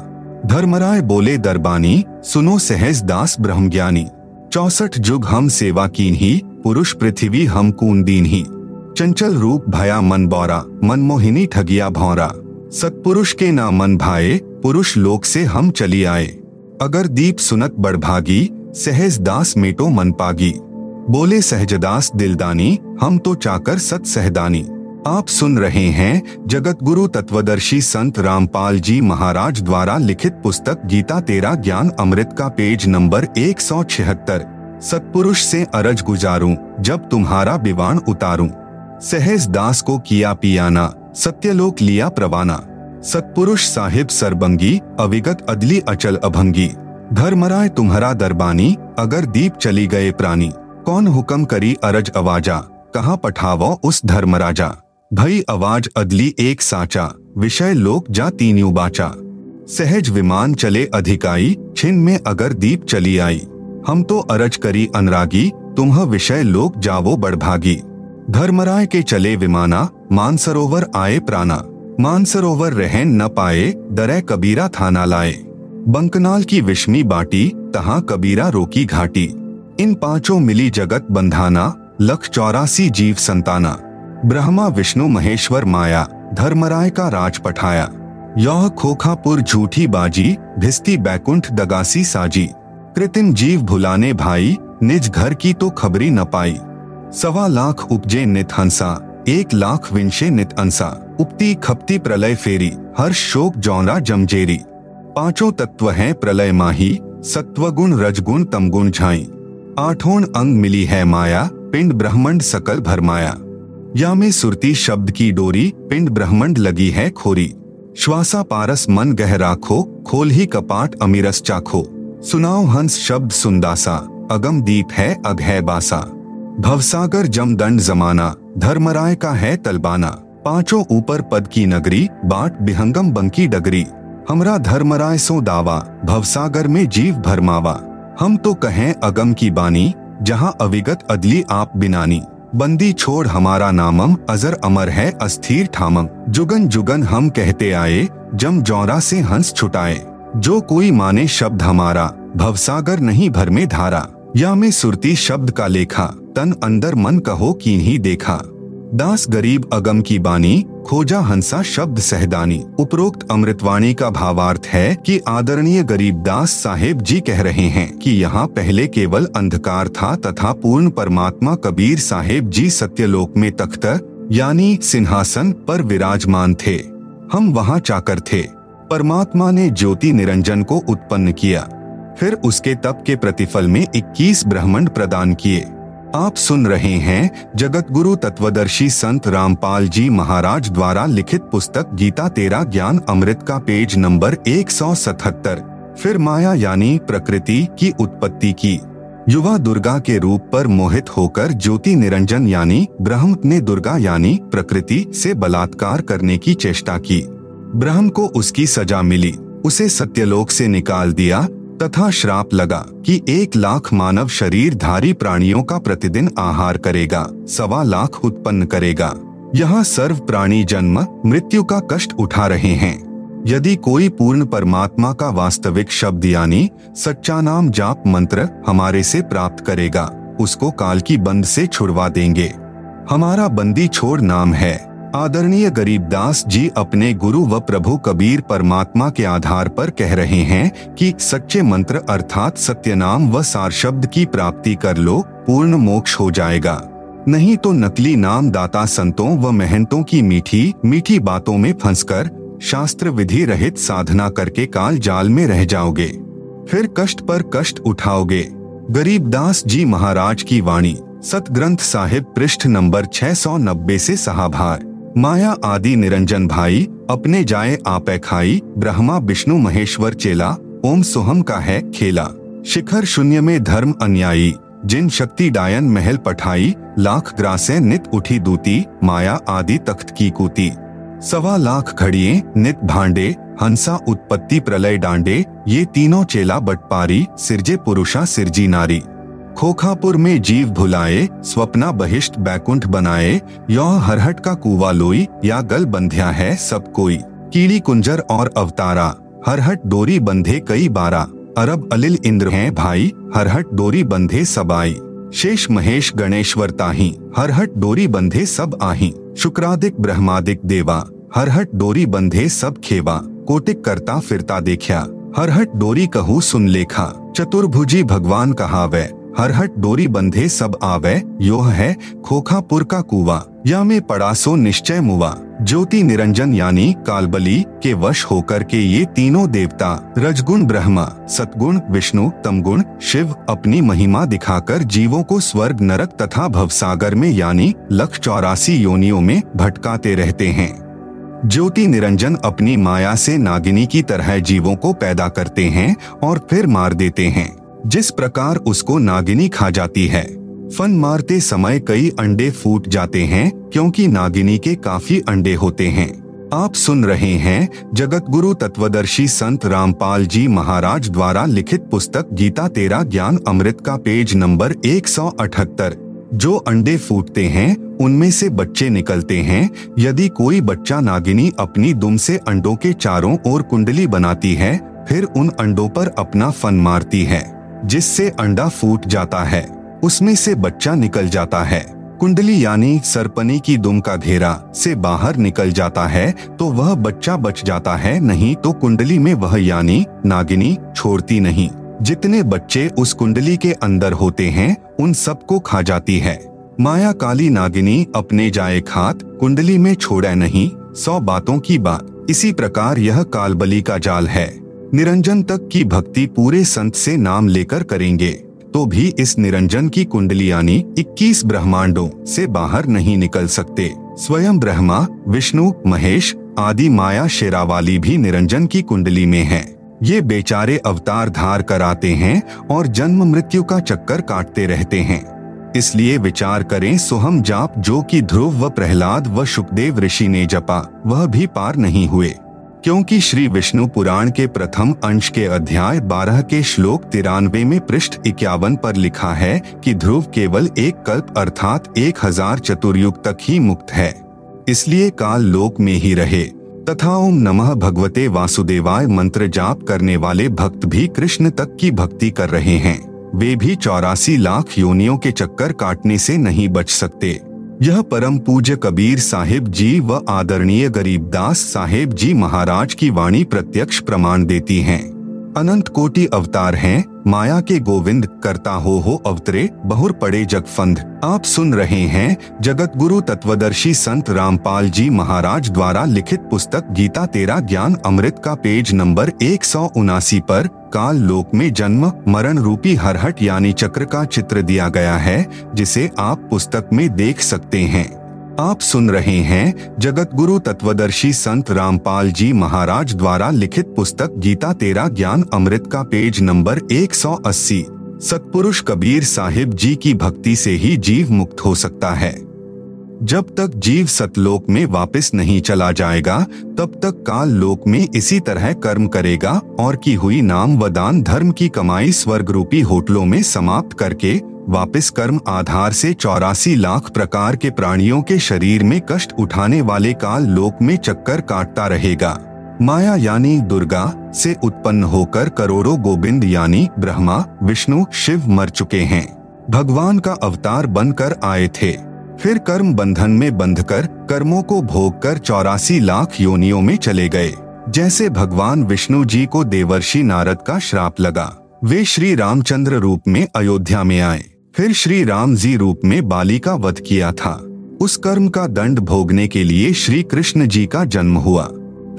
धर्मराय बोले दरबानी, सुनो सहज दास ब्रह्म ज्ञानी चौसठ जुग हम सेवा कीन ही पुरुष पृथ्वी हम कून दीन ही चंचल रूप भया मन बौरा मनमोहिनी ठगिया भौरा। सतपुरुष के ना मन भाए, पुरुष लोक से हम चली आए। अगर दीप सुनत बढ़भागी सहज दास मेटो मन पागी। बोले सहजदास दिलदानी, हम तो चाकर सत सहदानी। आप सुन रहे हैं जगत गुरु तत्वदर्शी संत रामपाल जी महाराज द्वारा लिखित पुस्तक गीता तेरा ज्ञान अमृत का पेज नंबर एक सौ छिहत्तर। सतपुरुष से अरज गुजारूं, जब तुम्हारा विवान उतारूं। सहज दास को किया पियाना, सत्यलोक लिया प्रवाना। सतपुरुष साहिब सरबंगी, अविगत अदली अचल अभंगी। धर्मराय तुम्हारा दरबानी, अगर दीप चली गए प्राणी। कौन हुक्म करी अरज अवाजा, कहाँ पठावो उस धर्मराजा। भई आवाज़ अदली एक साचा, विषय लोक जा तीन्यू बाचा। सहज विमान चले अधिकाई, छिन में अगर दीप चली आई। हम तो अरज करी अनरागी, तुम्ह विषय लोक जावो बड़भागी। धर्मराय के चले विमाना, मानसरोवर आए प्राणा। मानसरोवर रहन न पाए, दरे कबीरा थाना लाए। बंकनाल की विश्मी बाटी, तहा कबीरा रोकी घाटी। इन पाँचों मिली जगत बंधाना, लख चौरासी जीव संताना। ब्रह्मा, विष्णु, महेश्वर, माया, धर्मराय का राज पठाया। यह खोखापुर झूठी बाजी, भिस्ती बैकुंठ दगासी साजी। कृतिम जीव भुलाने भाई, निज घर की तो खबरी न पाई। सवा लाख उपजे नित हंसा, एक लाख विंशे नित अंसा। उपती खपती प्रलय फेरी हर शोक जौरा जमजेरी। पाँचों तत्व हैं प्रलय माही, सत्वगुण रजगुण तमगुण झाई। आठों अंग मिली है माया, पिंड ब्रह्मंड सकल भरमाया। या में सुरती शब्द की डोरी पिंड ब्रह्मंड लगी है खोरी। श्वासा पारस मन गह राखो, खोल ही कपाट अमीरस चाखो। सुनाओ हंस शब्द सुंदासा, अगम दीप है, अघ है बासा। भवसागर जमदंड जमाना, धर्मराय का है तलबाना। पाँचों ऊपर पद की नगरी, बाट बिहंगम बंकी डगरी। हमरा धर्मराय सो दावा, भवसागर में जीव भरमावा। हम तो कहें अगम की बानी, जहाँ अविगत अदली आप बिनानी। बंदी छोड़ हमारा नामम, अजर अमर है, अस्थिर ठामम। जुगन जुगन हम कहते आए, जम जौरा से हंस छुटाए। जो कोई माने शब्द हमारा, भवसागर नहीं भर में धारा। या में सुरती शब्द का लेखा, तन अंदर मन कहो की ही देखा। दास गरीब अगम की बानी खोजा हंसा शब्द सहदानी। उपरोक्त अमृतवाणी का भावार्थ है कि आदरणीय गरीब दास साहेब जी कह रहे हैं कि यहाँ पहले केवल अंधकार था तथा पूर्ण परमात्मा कबीर साहेब जी सत्यलोक में तख्त, यानी सिंहासन पर विराजमान थे। हम वहाँ चाकर थे। परमात्मा ने ज्योति निरंजन को उत्पन्न किया। फिर उसके तप के प्रतिफल में 21 ब्रह्मंड प्रदान किए। आप सुन रहे हैं जगत गुरु तत्वदर्शी संत रामपाल जी महाराज द्वारा लिखित पुस्तक गीता तेरा ज्ञान अमृत का पेज नंबर 177 फिर माया यानी प्रकृति की उत्पत्ति की। युवा दुर्गा के रूप पर मोहित होकर ज्योति निरंजन यानी ब्रह्म ने दुर्गा यानी प्रकृति से बलात्कार करने की चेष्टा की। ब्रह्म को उसकी सजा मिली। उसे सत्यलोक से निकाल दिया। तथा श्राप लगा कि एक लाख मानव शरीरधारी प्राणियों का प्रतिदिन आहार करेगा, सवा लाख उत्पन्न करेगा। यहाँ सर्व प्राणी जन्म, मृत्यु का कष्ट उठा रहे हैं। यदि कोई पूर्ण परमात्मा का वास्तविक शब्द यानी, सच्चा नाम जाप मंत्र हमारे से प्राप्त करेगा, उसको काल की बंद से छुड़वा देंगे। हमारा बंदी छोड़ नाम है। आदरणीय गरीबदास जी अपने गुरु व प्रभु कबीर परमात्मा के आधार पर कह रहे हैं कि सच्चे मंत्र अर्थात सत्य नाम व सार शब्द की प्राप्ति कर लो, पूर्ण मोक्ष हो जाएगा। नहीं तो नकली नाम दाता संतों व महंतों की मीठी मीठी बातों में फंसकर शास्त्र विधि रहित साधना करके काल जाल में रह जाओगे। फिर कष्ट पर कष्ट उठाओगे। गरीबदास जी महाराज की वाणी, सतग्रंथ साहिब पृष्ठ नंबर 690 से सहाभार। माया आदि निरंजन भाई, अपने जाए आपे खाई, ब्रह्मा, विष्णु, महेश्वर, चेला, ओम सोहम का है खेला। शिखर शून्य में धर्म अन्यायी, जिन शक्ति डायन महल पठाई, लाख ग्रासे नित उठी दूती, माया आदि तख्त की कूती। सवा लाख घड़िए नित भांडे, हंसा उत्पत्ति प्रलय डांडे, ये तीनों चेला बटपारी, सिरजे पुरुषा, सिरजी नारी। खोखापुर में जीव भुलाए, स्वप्ना बहिष्ट बैकुंठ बनाए यह हरहट का कुआ लोई, या गल बंध्या है सब कोई। कीड़ी कुंजर और अवतारा, हरहट डोरी बंधे कई बारा। अरब अलिल इंद्र हैं भाई, हरहट डोरी बंधे सब आई। शेष महेश गणेश्वर ताही, हरहट डोरी बंधे सब आही। शुक्रादिक ब्रह्मादिक देवा, हरहट डोरी बंधे सब खेवा। कोटिक करता फिरता देखा, हरहट डोरी कहू सुन लेखा। चतुर्भुजी भगवान कहावे हरहट डोरी बंधे सब आवे यो है खोखापुर का कुआ या में पड़ा सो निश्चय मुआ ज्योति निरंजन यानी कालबली के वश होकर के ये तीनों देवता, रजगुण ब्रह्मा, सतगुण, विष्णु, तमगुण, शिव अपनी महिमा दिखाकर जीवों को स्वर्ग, नरक तथा भवसागर में यानी लक्ष चौरासी योनियों में भटकाते रहते हैं। ज्योति निरंजन अपनी माया से नागिनी की तरह जीवों को पैदा करते हैं और फिर मार देते हैं। जिस प्रकार उसको नागिनी खा जाती है। फन मारते समय कई अंडे फूट जाते हैं, क्योंकि नागिनी के काफ़ी अंडे होते हैं। आप सुन रहे हैं जगत गुरु तत्वदर्शी संत रामपाल जी महाराज द्वारा लिखित पुस्तक गीता तेरा ज्ञान अमृत का पेज नंबर 178 जो अंडे फूटते हैं, उनमें से बच्चे निकलते हैं। यदि कोई बच्चा नागिनी अपनी दुम से अंडों के चारों ओर कुंडली बनाती है, फिर उन अंडों पर अपना फन मारती है। जिससे अंडा फूट जाता है, उसमें से बच्चा निकल जाता है। कुंडली यानी सरपनी की दुम का घेरा से बाहर निकल जाता है तो वह बच्चा बच जाता है, नहीं तो कुंडली में वह यानी नागिनी छोड़ती नहीं। जितने बच्चे उस कुंडली के अंदर होते हैं, उन सबको खा जाती है। माया काली नागिनी अपने जाए खात कुंडली में छोड़े नहीं, सौ बातों की बात। इसी प्रकार यह कालबली का जाल है। निरंजन तक की भक्ति पूरे संत से नाम लेकर करेंगे तो भी इस निरंजन की कुंडली यानी इक्कीस ब्रह्मांडों से बाहर नहीं निकल सकते। स्वयं ब्रह्मा, विष्णु, महेश आदि माया शेरावाली भी निरंजन की कुंडली में है। ये बेचारे अवतार धार कर आते हैं और जन्म मृत्यु का चक्कर काटते रहते हैं। इसलिए विचार करें, सोहम जाप जो कि ध्रुव व प्रहलाद व सुखदेव ऋषि ने जपा, वह भी पार नहीं हुए। क्योंकि श्री विष्णु पुराण के प्रथम अंश के अध्याय 12 के श्लोक तिरानवे में पृष्ठ इक्यावन पर लिखा है कि ध्रुव केवल एक कल्प अर्थात एक हज़ार चतुर्युग तक ही मुक्त है। इसलिए काल लोक में ही रहे। तथा ओम नमः भगवते वासुदेवाय मंत्र जाप करने वाले भक्त भी कृष्ण तक की भक्ति कर रहे हैं। वे भी चौरासी लाख योनियों के चक्कर काटने से नहीं बच सकते। यह परम पूज्य कबीर साहिब जी व आदरणीय गरीबदास साहेब जी महाराज की वाणी प्रत्यक्ष प्रमाण देती हैं। अनंत कोटि अवतार हैं, माया के गोविंद, करता हो हो अवतरे, बहुर पड़े जगफंद। आप सुन रहे हैं जगत गुरु तत्वदर्शी संत रामपाल जी महाराज द्वारा लिखित पुस्तक गीता तेरा ज्ञान अमृत का पेज नंबर एक पर काल लोक में जन्म, मरण रूपी हरहट यानी चक्र का चित्र दिया गया है, जिसे आप पुस्तक में देख सकते हैं। आप सुन रहे हैं जगत गुरु तत्वदर्शी संत रामपाल जी महाराज द्वारा लिखित पुस्तक गीता तेरा ज्ञान अमृत का पेज नंबर 180 सतपुरुष कबीर साहिब जी की भक्ति से ही जीव मुक्त हो सकता है। जब तक जीव सतलोक में वापस नहीं चला जाएगा, तब तक काल लोक में इसी तरह कर्म करेगा और की हुई नाम व दान धर्म की कमाई स्वर्ग रूपी होटलों में समाप्त करके वापस कर्म आधार से चौरासी लाख प्रकार के प्राणियों के शरीर में कष्ट उठाने वाले काल लोक में चक्कर काटता रहेगा। माया यानी दुर्गा से उत्पन्न होकर करोड़ों गोविंद यानी ब्रह्मा, विष्णु, शिव मर चुके हैं। भगवान का अवतार बनकर आए थे। फिर कर्म बंधन में बंधकर कर्मों को भोग कर चौरासी लाख योनियों में चले गए। जैसे भगवान विष्णु जी को देवर्षि नारद का श्राप लगा, वे श्री रामचंद्र रूप में अयोध्या में आए। फिर श्री राम जी रूप में बाली का वध किया था। उस कर्म का दंड भोगने के लिए श्री कृष्ण जी का जन्म हुआ।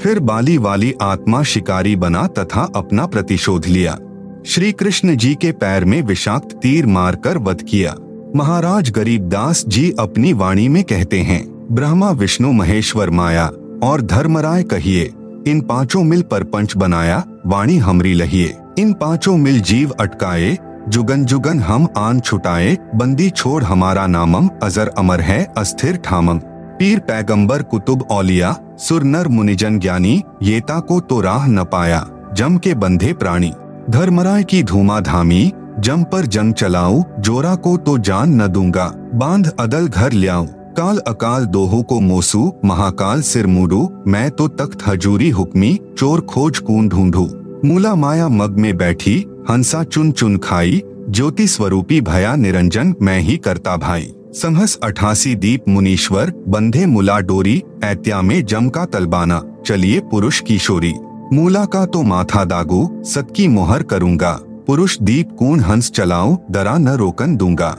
फिर बाली वाली आत्मा शिकारी बना तथा अपना प्रतिशोध लिया। श्री कृष्ण जी के पैर में विषाक्त तीर मारकर वध किया। महाराज गरीबदास जी अपनी वाणी में कहते हैं, ब्रह्मा, विष्णु, महेश्वर, माया और धर्मराय कहिए, इन पाँचों मिल पर पंच बनाया, वाणी हमरी लहिए। इन पाँचों मिल जीव अटकाए, जुगन जुगन हम आन छुटाए, बंदी छोड़ हमारा नामम, अजर अमर है, अस्थिर ठामम। पीर पैगंबर कुतुब औलिया, सुर नर मुनिजन ज्ञानी, येता को तो राह न पाया, जम के बंधे प्राणी। धर्मराय की धूमा धामी जम पर जंग चलाऊ, जोरा को तो जान न दूँगा। बाँध अदल घर लियाऊ। काल अकाल दोहो को मोसू, महाकाल सिर मुडू। मैं तो तख्त हजूरी हुक्मी, चोर खोज कून ढूंढू। मूला माया मग में बैठी, हंसा चुन चुन खाई। ज्योति स्वरूपी भया निरंजन मैं ही करता भाई। संहस अठासी दीप मुनीश्वर, बंधे मुला डोरी, ऐत्या में जम का तलबाना। चलिए पुरुष किशोरी मूला का तो माथा दागू की मोहर करूँगा। पुरुष दीप कून हंस चलाओ दरा न रोकन दूँगा।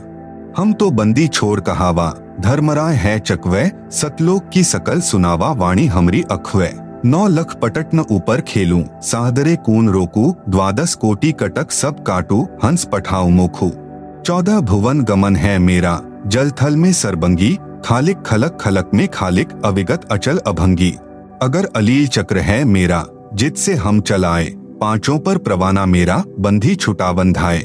हम तो बंदी छोड़ कहावा, धर्मराय है चकवे, सतलोक की सकल सुनावा वाणी हमरी अखवे। नौ लख पटट न ऊपर खेलू साहदरे कून रोकू, द्वादश कोटि कटक सब काटू, हंस पठाऊ मोखू। चौदह भुवन गमन है मेरा, जल थल में सरबंगी, खालिक खलक खलक में खालिक, अविगत अचल अभंगी। अगर अलील चक्र है मेरा, जित से हम चलाए पाँचों पर प्रवाना मेरा बंधी छुटा बंधाए